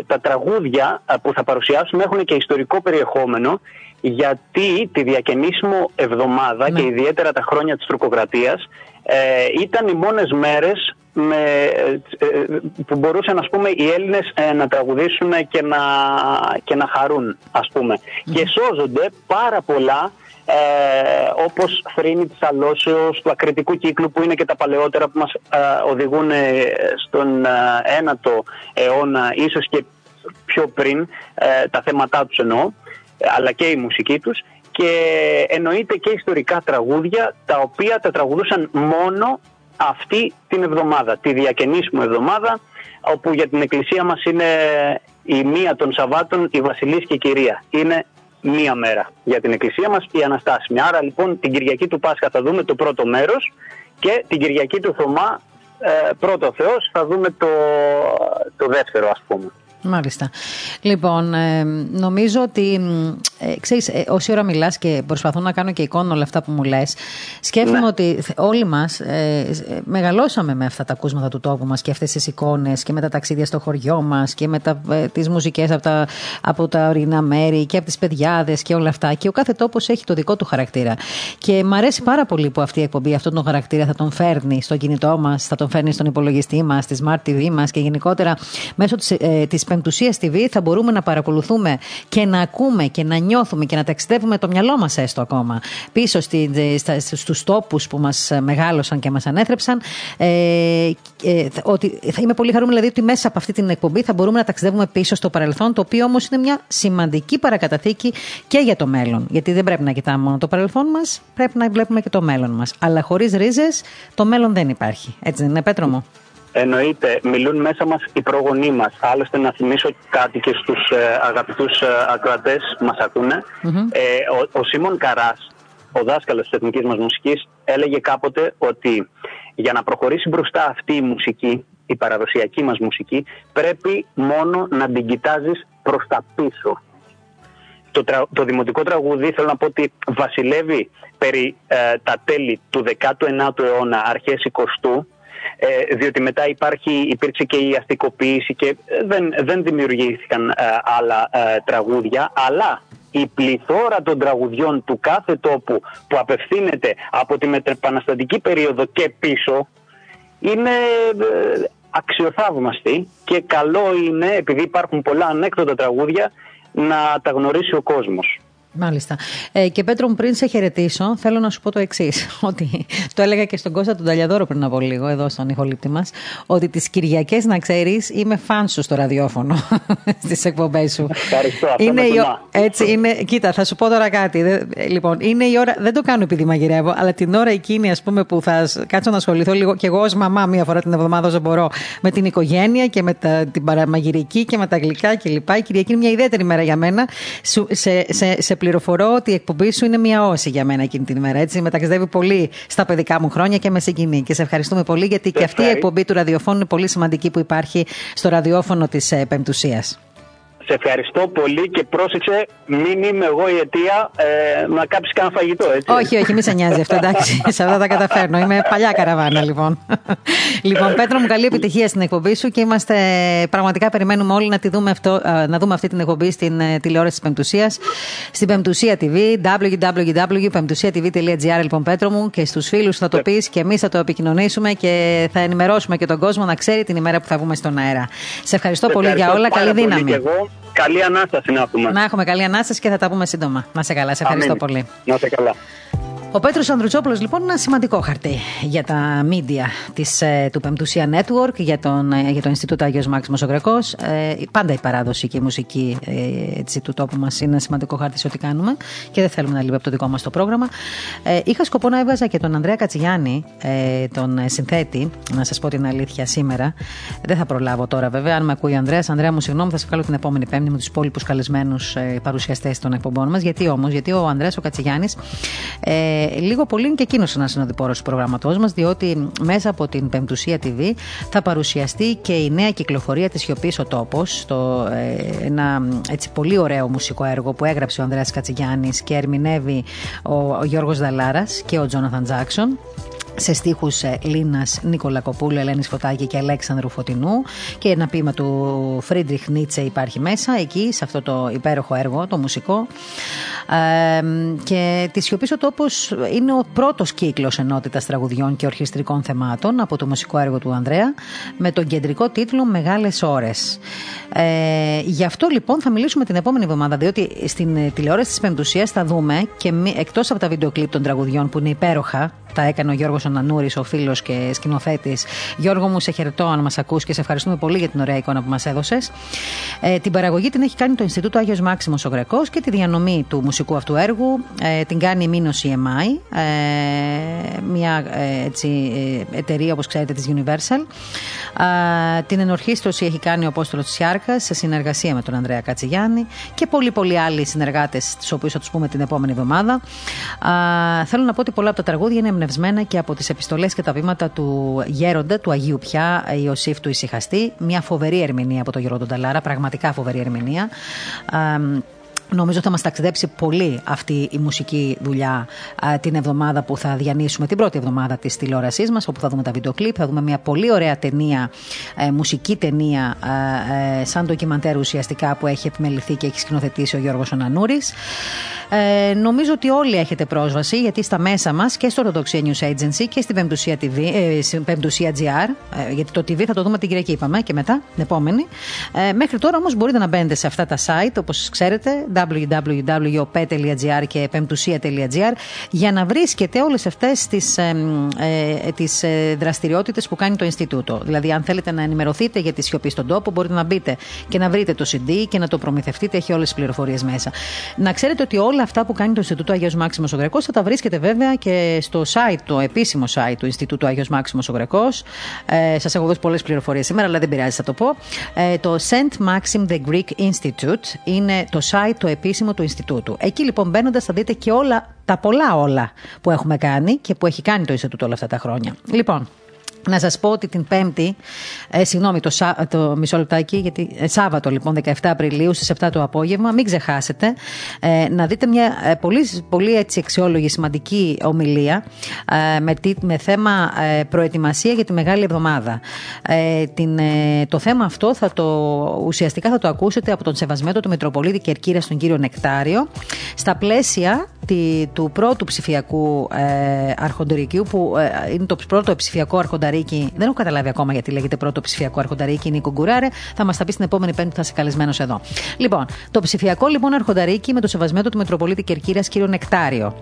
τα τραγούδια που θα παρουσιάσουμε έχουν και ιστορικό περιεχόμενο γιατί τη διακαινήσιμο εβδομάδα ναι. και ιδιαίτερα τα χρόνια της τροκοκρατίας ήταν οι μόνες μέρες με, που μπορούσαν ας πούμε, οι Έλληνες να τραγουδήσουν και να, και να χαρούν ας πούμε. Και σώζονται πάρα πολλά ε, όπως Θρήνη της Αλώσεως, του ακριτικού κύκλου που είναι και τα παλαιότερα που μας ε, οδηγούν ε, στον ε, ένατο αιώνα, ίσως και πιο πριν, τα θέματά τους εννοώ, αλλά και η μουσική τους και εννοείται και ιστορικά τραγούδια τα οποία τα τραγουδούσαν μόνο αυτή την εβδομάδα, τη διακαινήσιμο εβδομάδα όπου για την εκκλησία μας είναι η μία των Σαββάτων η Βασιλής και η Κυρία. Είναι μία μέρα για την εκκλησία μας η Αναστάσιμη. Άρα λοιπόν την Κυριακή του Πάσχα θα δούμε το πρώτο μέρος και την Κυριακή του Θωμά ε, πρώτο Θεός θα δούμε το, το δεύτερο ας πούμε. Μάλιστα. Λοιπόν, ε, νομίζω ότι. Ε, ξέρεις, ε, όση ώρα μιλάς και προσπαθώ να κάνω και εικόνα όλα αυτά που μου λες, σκέφτομαι ναι. ότι όλοι μας ε, μεγαλώσαμε με αυτά τα ακούσματα του τόπου μας και αυτές τις εικόνες και με τα ταξίδια στο χωριό μας και με ε, τις μουσικές από τα, από τα ορεινά μέρη και από τις παιδιάδες και όλα αυτά. Και ο κάθε τόπος έχει το δικό του χαρακτήρα. Και μ' αρέσει πάρα πολύ που αυτή η εκπομπή αυτόν τον χαρακτήρα θα τον φέρνει στο κινητό μας, θα τον φέρνει στον υπολογιστή μας, στη Smart TV μας και γενικότερα μέσω της ε, Πεμπτουσία TV θα μπορούμε να παρακολουθούμε και να ακούμε και να νιώθουμε και να ταξιδεύουμε το μυαλό μας έστω ακόμα πίσω στους τόπους που μας μεγάλωσαν και μας ανέθρεψαν. Ε, ε, ότι θα είμαι πολύ χαρούμενη δηλαδή ότι μέσα από αυτή την εκπομπή θα μπορούμε να ταξιδεύουμε πίσω στο παρελθόν, το οποίο όμως είναι μια σημαντική παρακαταθήκη και για το μέλλον. Γιατί δεν πρέπει να κοιτάμε μόνο το παρελθόν μας, πρέπει να βλέπουμε και το μέλλον μας. Αλλά χωρίς ρίζες το μέλλον δεν υπάρχει. Έτσι δεν είναι, Πέτρο μου; Εννοείται, μιλούν μέσα μας οι προγονείς μας. Άλλωστε να θυμίσω κάτι και στους ε, αγαπητούς ε, ακροατές που μας ακούνε. Ε, ο, ο Σίμων Καράς, ο δάσκαλος της εθνικής μας μουσικής, έλεγε κάποτε ότι για να προχωρήσει μπροστά αυτή η μουσική, η παραδοσιακή μας μουσική, πρέπει μόνο να την κοιτάζεις προς τα πίσω. Το, το δημοτικό τραγούδι θέλω να πω ότι βασιλεύει περί ε, τα τέλη του 19ου αιώνα, αρχές 20ου, ε, διότι μετά υπάρχει, υπήρξε και η αστικοποίηση και δεν, δεν δημιουργήθηκαν ε, άλλα ε, τραγούδια, αλλά η πληθώρα των τραγουδιών του κάθε τόπου που απευθύνεται από τη μετεπαναστατική περίοδο και πίσω είναι αξιοθαύμαστη και καλό είναι, επειδή υπάρχουν πολλά ανέκδοτα τραγούδια, να τα γνωρίσει ο κόσμος. Μάλιστα. Ε, και Πέτρο μου, πριν σε χαιρετήσω, θέλω να σου πω το εξής. Ότι το έλεγα και στον Κώστα τον Ταλιαδόρο πριν από λίγο, εδώ στον ηχολήπτη μας, ότι τις Κυριακές, να ξέρεις, είμαι φαν σου στο ραδιόφωνο στις εκπομπές σου. Ευχαριστώ. Είναι η... Έτσι, είναι... Κοίτα, θα σου πω τώρα κάτι. Λοιπόν, είναι η ώρα. Δεν το κάνω επειδή μαγειρεύω, αλλά την ώρα εκείνη, ας πούμε, που θα κάτσω να ασχοληθώ λίγο και εγώ ως μαμά μία φορά την εβδομάδα όσο μπορώ με την οικογένεια και με τα... την παραμαγειρική και με τα γλυκά κλπ. Η Κυριακή είναι μια ιδιαίτερη μέρα για μένα. Σε, σε, σε, σε πληροφορώ ότι η εκπομπή σου είναι μια όση για μένα εκείνη την ημέρα. Έτσι, με ταξιδεύει πολύ στα παιδικά μου χρόνια και με συγκινεί. Και σε ευχαριστούμε πολύ γιατί και αυτή η εκπομπή του ραδιοφώνου είναι πολύ σημαντική που υπάρχει στο ραδιόφωνο της ε, Πεμπτουσίας. Σε ευχαριστώ πολύ και πρόσεξε, μην είμαι εγώ η αιτία ε, να κάψεις κανένα φαγητό, έτσι. Όχι, όχι, μη σε νοιάζει αυτό, εντάξει. σε αυτά τα καταφέρνω. Είμαι παλιά καραβάνα, λοιπόν. λοιπόν, Πέτρο μου, καλή επιτυχία στην εκπομπή σου και είμαστε πραγματικά περιμένουμε όλοι να, τη δούμε, αυτό, να δούμε αυτή την εκπομπή στην ε, τηλεόραση της Πεμπτουσίας. Στην Πεμπτουσία TV, www.pemptusiatv.gr, λοιπόν, Πέτρο μου, και στους φίλους θα το πεις και εμείς θα το επικοινωνήσουμε και θα ενημερώσουμε και τον κόσμο να ξέρει την ημέρα που θα βγούμε στον αέρα. Σε ευχαριστώ, πολύ για όλα. Καλή δύναμη. Καλή ανάσταση να έχουμε. Να έχουμε καλή ανάσταση και θα τα πούμε σύντομα. Να σε καλά. Σε ευχαριστώ πολύ. Να σε καλά. Ο Πέτρος Ανδρουτσόπουλος, λοιπόν, είναι ένα σημαντικό χαρτί για τα media της, ε, του Πεμπτουσία Network, για, τον, ε, για το Ινστιτούτο Άγιος Μάξιμο ο Γρεκό. Ε, πάντα η παράδοση και η μουσική ε, έτσι, του τόπου μας είναι ένα σημαντικό χάρτη σε ό,τι κάνουμε και δεν θέλουμε να λείπει από το δικό μας το πρόγραμμα. Ε, είχα σκοπό να έβαζα και τον Ανδρέα Κατσιγιάννη, ε, τον συνθέτη, να σας πω την αλήθεια σήμερα. Δεν θα προλάβω τώρα, βέβαια. Αν με ακούει ο Ανδρέας, Ανδρέα μου, συγγνώμη, θα σε βγάλω την επόμενη Πέμπτη με τους υπόλοιπους καλεσμένους ε, παρουσιαστές των εκπομπών μας. Γιατί όμως, γιατί ο Ανδρέας ο Κατσιγιάννης ε, Ε, λίγο πολύ είναι και εκείνος ένας συνοδοιπόρος του προγράμματός μας, διότι μέσα από την Πεμπτουσία TV θα παρουσιαστεί και η νέα κυκλοφορία της Σιωπής ο Τόπος. Ε, ένα έτσι, πολύ ωραίο μουσικό έργο που έγραψε ο Ανδρέας Κατσιγιάννης και ερμηνεύει ο, ο Γιώργος Δαλάρας και ο Τζόναθαν Τζάξον σε στίχους ε, Λίνας Νίκολα Κοπούλου, Ελένης Φωτάκη και Αλέξανδρου Φωτεινού και ένα ποίημα του Φρίντριχ Νίτσε υπάρχει μέσα εκεί σε αυτό το υπέροχο έργο, το μουσικό. Ε, και τη Σιωπής ο Τόπος είναι ο πρώτος κύκλος ενότητας τραγουδιών και ορχιστρικών θεμάτων από το μουσικό έργο του Ανδρέα με τον κεντρικό τίτλο Μεγάλες Ώρες. Ε, γι' αυτό λοιπόν θα μιλήσουμε την επόμενη εβδομάδα, διότι στην ε, τηλεόραση της Πεμπτουσίας θα δούμε και εκτός από τα βίντεο κλειπ των τραγουδιών που είναι υπέροχα, τα έκανε ο Γιώργος Ονανούρη, ο φίλος και σκηνοθέτης. Γιώργο μου, σε χαιρετώ αν μας ακούς και σε ευχαριστούμε πολύ για την ωραία εικόνα που μας έδωσες. Ε, την παραγωγή την έχει κάνει το Ινστιτούτο Άγιος Μάξιμος ο Γρεκός και τη διανομή του μουσικού αυτού έργου ε, την κάνει η Μήνο EMI, ε, μια ε, έτσι, ε, εταιρεία όπως ξέρετε της Universal. την ενορχίστρωση έχει κάνει ο Απόστολος Τσιάρχα σε συνεργασία με τον Ανδρέα Κατσιγιάννη και πολλοί πολλοί άλλοι συνεργάτες, του οποίους θα τους πούμε την επόμενη εβδομάδα. θέλω να πω ότι πολλά από τα τραγούδια είναι εμπνευσμένα και από τις επιστολές και τα βήματα του Γέροντα, του Αγίου Πια, Ιωσήφ του Ισυχαστή. Μια φοβερή ερμηνεία από τον Γιώργο Νταλάρα, πραγματικά φοβερή ερμηνεία. Νομίζω θα μας ταξιδέψει πολύ αυτή η μουσική δουλειά την εβδομάδα που θα διανύσουμε, την πρώτη εβδομάδα της τηλεόρασής μας, όπου θα δούμε τα βίντεο κλιπ, θα δούμε μια πολύ ωραία ταινία, ε, μουσική ταινία, ε, σαν ντοκιμαντέρ ουσιαστικά που έχει επιμεληθεί και έχει σκηνοθετήσει ο Γιώργος Ονανούρης. Ε, νομίζω ότι όλοι έχετε πρόσβαση, γιατί στα μέσα μας και στο Orthodoxia News Agency και στην Πεμπτουσία, TV, ε, Πεμπτουσία GR, ε, γιατί το TV θα το δούμε την Κυριακή, είπαμε, και μετά, την επόμενη. Ε, μέχρι τώρα όμως μπορείτε να μπαίνετε σε αυτά τα site, όπως ξέρετε, www.op.gr και πεμπτουσία.gr, για να βρίσκετε όλες αυτές τις ε, τις, ε, δραστηριότητες που κάνει το Ινστιτούτο. Δηλαδή, αν θέλετε να ενημερωθείτε για τη σιωπή στον τόπο, μπορείτε να μπείτε και να βρείτε το CD και να το προμηθευτείτε. Έχει όλες τις πληροφορίες μέσα. Να ξέρετε ότι όλα αυτά που κάνει το Ινστιτούτο Αγίο Μάξιμος ο Γρεκός θα τα βρίσκετε βέβαια και στο site, το επίσημο site του Ινστιτούτου Αγίο Μάξιμος ο Γρεκός. Ε, Σας έχω δώσει πολλές πληροφορίες σήμερα, αλλά δεν πειράζει, θα το πω. Ε, το St. Maxim the Greek Institute είναι το site το επίσημο του Ινστιτούτου. Εκεί λοιπόν μπαίνοντας θα δείτε και όλα, τα πολλά όλα που έχουμε κάνει και που έχει κάνει το Ινστιτούτο όλα αυτά τα χρόνια. Λοιπόν, να σας πω ότι την Πέμπτη, ε, συγγνώμη, το, το μισό λεπτάκι, γιατί ε, Σάββατο λοιπόν, 17 Απριλίου στις 7 το απόγευμα, μην ξεχάσετε ε, να δείτε μια ε, πολύ, πολύ έτσι αξιόλογη, σημαντική ομιλία ε, με, με θέμα ε, προετοιμασία για τη Μεγάλη Εβδομάδα. την, το θέμα αυτό θα το, ουσιαστικά θα το ακούσετε από τον Σεβασμένο του Μητροπολίτη Κερκύρα, τον κύριο Νεκτάριο, στα πλαίσια τη, του πρώτου ψηφιακού ε, αρχοντορικίου, που είναι το πρώτο ψηφιακό αρχονταρίκι δεν έχω καταλάβει ακόμα γιατί λέγεται πρώτο ψηφιακό αρχονταρίκι, Νίκο Γκουράρε. Θα μας τα πει την επόμενη Πέμπτη που θα είσαι καλεσμένος εδώ. Λοιπόν, το ψηφιακό λοιπόν αρχονταρίκι με το σεβασμένο του Μητροπολίτη Κερκύρας κύριο Νεκτάριο.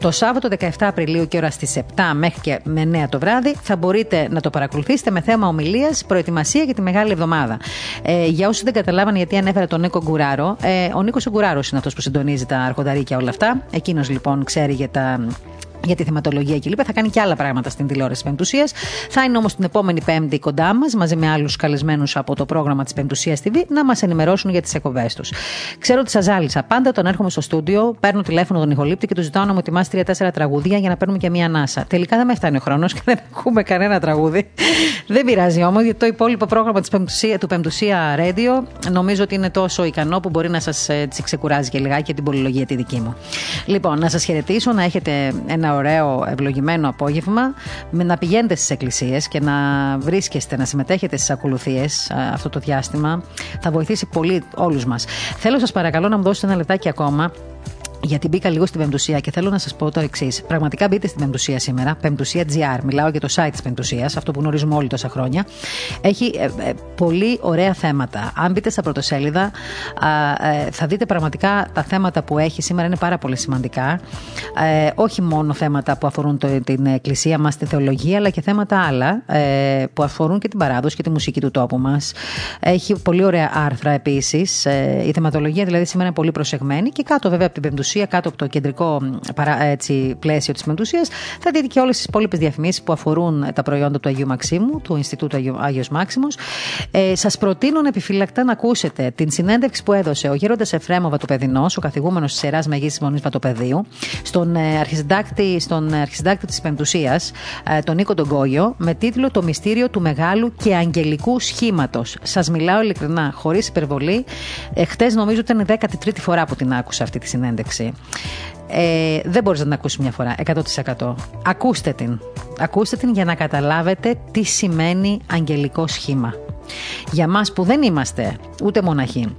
Το Σάββατο 17 Απριλίου και ώρα στις 7 μέχρι και με 9 το βράδυ θα μπορείτε να το παρακολουθήσετε με θέμα ομιλίας προετοιμασία για τη μεγάλη εβδομάδα. Ε, για όσου δεν καταλάβανε γιατί ανέφερε τον Νίκο Γκουράρο, ε, ο Νίκος Γκουράρος είναι αυτός που συντονίζει τα αρχονταρίκια όλα αυτά. Εκείνος λοιπόν ξέρει για τα για τη θεματολογία κλπ. Θα κάνει και άλλα πράγματα στην τηλεόραση Πεμπτουσίας. Θα είναι όμως την επόμενη Πέμπτη κοντά μας, μαζί με άλλους καλεσμένους από το πρόγραμμα της Πεμπτουσίας TV, να μας ενημερώσουν για τις εκπομπές τους. Ξέρω ότι σας ζάλισα. Πάντα τον έρχομαι στο στούντιο, παίρνω τηλέφωνο τον ηχολήπτη και του ζητάω να μου ετοιμάσει τρία-τέσσερα τραγούδια για να παίρνουμε και μία ανάσα. Τελικά δεν με φτάνει ο χρόνος και δεν ακούμε κανένα τραγούδι. δεν πειράζει όμως, γιατί το υπόλοιπο πρόγραμμα της Πεμπτουσία, του Πεμπτουσία Radio νομίζω ότι είναι τόσο ικανό που μπορεί να σας ε, ξεκουράζει και λιγάκι την πολυλογία τη δική μου. Λοιπόν, να σας χαιρετήσω, να έχετε ένα ωραίο ευλογημένο απόγευμα. Με να πηγαίνετε στις εκκλησίες και να βρίσκεστε, να συμμετέχετε στις ακολουθίες αυτό το διάστημα. Θα βοηθήσει πολύ όλους μας. Θέλω σας παρακαλώ να μου δώσετε ένα λεπτάκι ακόμα γιατί μπήκα λίγο στην Πεμπτουσία και θέλω να σας πω το εξής. Πραγματικά μπείτε στην Πεμπτουσία σήμερα. Πεμπτουσία GR. Μιλάω για το site της Πεμπτουσία, αυτό που γνωρίζουμε όλοι τόσα χρόνια. Έχει ε, ε, πολύ ωραία θέματα. Αν μπείτε στα πρωτοσέλιδα, ε, θα δείτε πραγματικά τα θέματα που έχει σήμερα είναι πάρα πολύ σημαντικά. Ε, όχι μόνο θέματα που αφορούν το, την εκκλησία μας, τη θεολογία, αλλά και θέματα άλλα ε, που αφορούν και την παράδοση και τη μουσική του τόπου μας. Έχει πολύ ωραία άρθρα επίσης. η θεματολογία δηλαδή σήμερα είναι πολύ προσεγμένη και κάτω βέβαια από την Πεμπτουσία πεμπτουσία, κάτω από το κεντρικό έτσι, πλαίσιο της πεμπτουσία, θα δείτε και όλες τις υπόλοιπες διαφημίσεις που αφορούν τα προϊόντα του Αγίου Μαξίμου, του Ινστιτούτου Άγιος Μάξιμος. Ε, Σας προτείνω επιφύλακτα να ακούσετε την συνέντευξη που έδωσε ο Γέροντας Εφρέμο Βατοπεδινό, ο καθηγούμενος της Ιερά Μεγή Μονής Βατοπεδίου, στον ε, αρχισυντάκτη, στον αρχισυντάκτη της Πεμπτουσία, ε, τον Νίκο Ντογκόγιο, με τίτλο Το μυστήριο του μεγάλου και αγγελικού σχήματος. Σας μιλάω ειλικρινά, χωρίς υπερβολή. Εχθέ νομίζω ήταν η 13η φορά που την άκουσα αυτή τη συνέντευξη. Ε, δεν μπορείς να την ακούσεις μια φορά, 100%. Ακούστε την. Ακούστε την για να καταλάβετε τι σημαίνει αγγελικό σχήμα. Για μας που δεν είμαστε ούτε μοναχοί,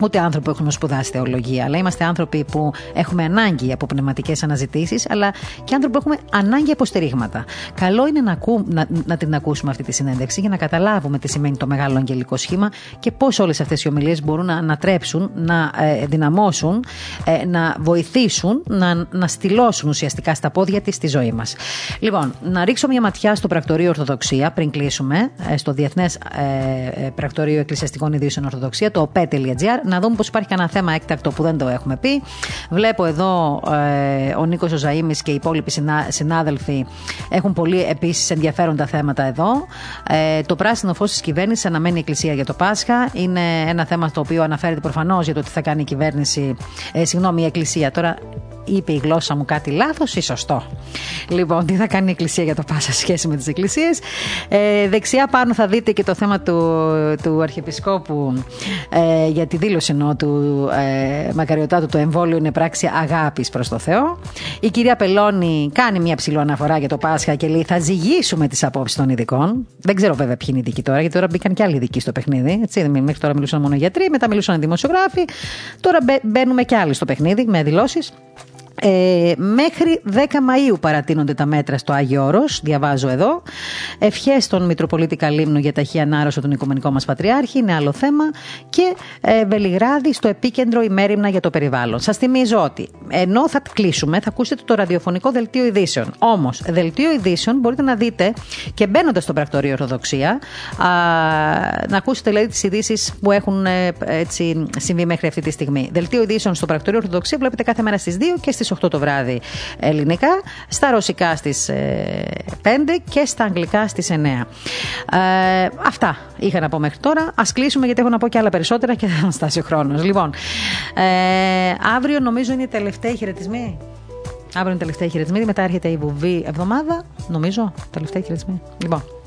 ούτε άνθρωποι που έχουν σπουδάσει θεολογία, αλλά είμαστε άνθρωποι που έχουμε ανάγκη από πνευματικές αναζητήσεις, αλλά και άνθρωποι που έχουμε ανάγκη από στηρίγματα. Καλό είναι να, ακού, να, να την ακούσουμε αυτή τη συνέντευξη για να καταλάβουμε τι σημαίνει το μεγάλο αγγελικό σχήμα και πώς όλες αυτές οι ομιλίες μπορούν να ανατρέψουν, να ε, δυναμώσουν, ε, να βοηθήσουν, να, να στυλώσουν ουσιαστικά στα πόδια της τη ζωή μας. Λοιπόν, να ρίξω μια ματιά στο πρακτορείο Ορθοδοξία πριν κλείσουμε, ε, στο Διεθνές ε, ε, Πρακτορείο Εκκλησιαστικών Ιδρύσεων Ορθοδοξία, το op.gr, να δούμε πως υπάρχει κανένα θέμα έκτακτο που δεν το έχουμε πει. Βλέπω εδώ ε, ο Νίκος Ζωζαήμι και οι υπόλοιποι συνάδελφοι έχουν πολύ επίσης ενδιαφέροντα θέματα εδώ. Ε, το πράσινο φως της κυβέρνησης αναμένει η Εκκλησία για το Πάσχα. Είναι ένα θέμα το οποίο αναφέρεται προφανώς για το τι θα κάνει η κυβέρνηση, ε, συγγνώμη, η Εκκλησία. Τώρα είπε η γλώσσα μου κάτι λάθος ή σωστό. Λοιπόν, τι θα κάνει η Εκκλησία για το Πάσχα σχέση με τις Εκκλησίες. Ε, δεξιά πάνω θα δείτε και το θέμα του, του Αρχιεπισκόπου ε, για τη δήλωση ενώ του ε, Μακαριωτάτου το εμβόλιο είναι πράξη αγάπης προς το Θεό. Η κυρία Πελώνη κάνει μια ψηλό αναφορά για το Πάσχα και λέει θα ζυγίσουμε τις απόψεις των ειδικών. Δεν ξέρω βέβαια ποιοι είναι οι ειδικοί τώρα, γιατί τώρα μπήκαν και άλλοι ειδικοί στο παιχνίδι. Έτσι, μέχρι τώρα μιλούσαν μόνο γιατροί, μετά μιλούσαν οι δημοσιογράφοι. Τώρα μπαίνουμε και άλλοι στο παιχνίδι με δηλώσεις. Ε, μέχρι 10 Μαΐου παρατείνονται τα μέτρα στο Άγιο Όρος, διαβάζω εδώ. Ευχές στον Μητροπολίτη Καλύμνου για ταχύ ανάρρωση τον Οικουμενικό μας Πατριάρχη, είναι άλλο θέμα. Και ε, Βελιγράδι στο επίκεντρο ημέρημνα για το περιβάλλον. Σας θυμίζω ότι ενώ θα κλείσουμε, θα ακούσετε το ραδιοφωνικό δελτίο ειδήσεων. Όμως, δελτίο ειδήσεων μπορείτε να δείτε και μπαίνοντας στο πρακτορείο Ορθοδοξία, α, να ακούσετε δηλαδή τις ειδήσεις που έχουν ε, έτσι, συμβεί μέχρι αυτή τη στιγμή. Δελτίο ειδήσεων στο πρακτορείο Ορθοδοξία βλέπετε κάθε μέρα στις 2 και στις 8 το βράδυ ελληνικά, στα ρωσικά στις 5 ε, και στα αγγλικά στις 9. Ε, αυτά είχα να πω μέχρι τώρα. Α κλείσουμε γιατί έχω να πω και άλλα περισσότερα και δεν θα φτάσει ο χρόνος. Λοιπόν, ε, αύριο νομίζω είναι η τελευταία χαιρετισμή. Αύριο είναι η τελευταία χαιρετισμή. Μετά έρχεται η βουβή εβδομάδα. Νομίζω. Τελευταία χαιρετισμή. Λοιπόν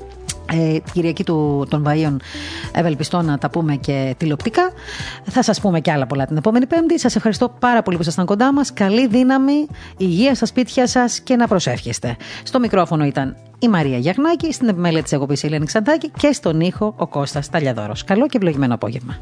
ε, Κυριακή του, των Βαΐων ευελπιστώ να τα πούμε και τηλεοπτικά. Θα σας πούμε και άλλα πολλά την επόμενη Πέμπτη. Σας ευχαριστώ πάρα πολύ που ήσασταν κοντά μας. Καλή δύναμη, υγεία στα σπίτια σας και να προσεύχεστε. Στο μικρόφωνο ήταν η Μαρία Γιαγνάκη, στην επιμέλεια της εγωπής η Ελένη Ξαντάκη και στον ήχο ο Κώστας Ταλιαδόρος. Καλό και ευλογημένο απόγευμα.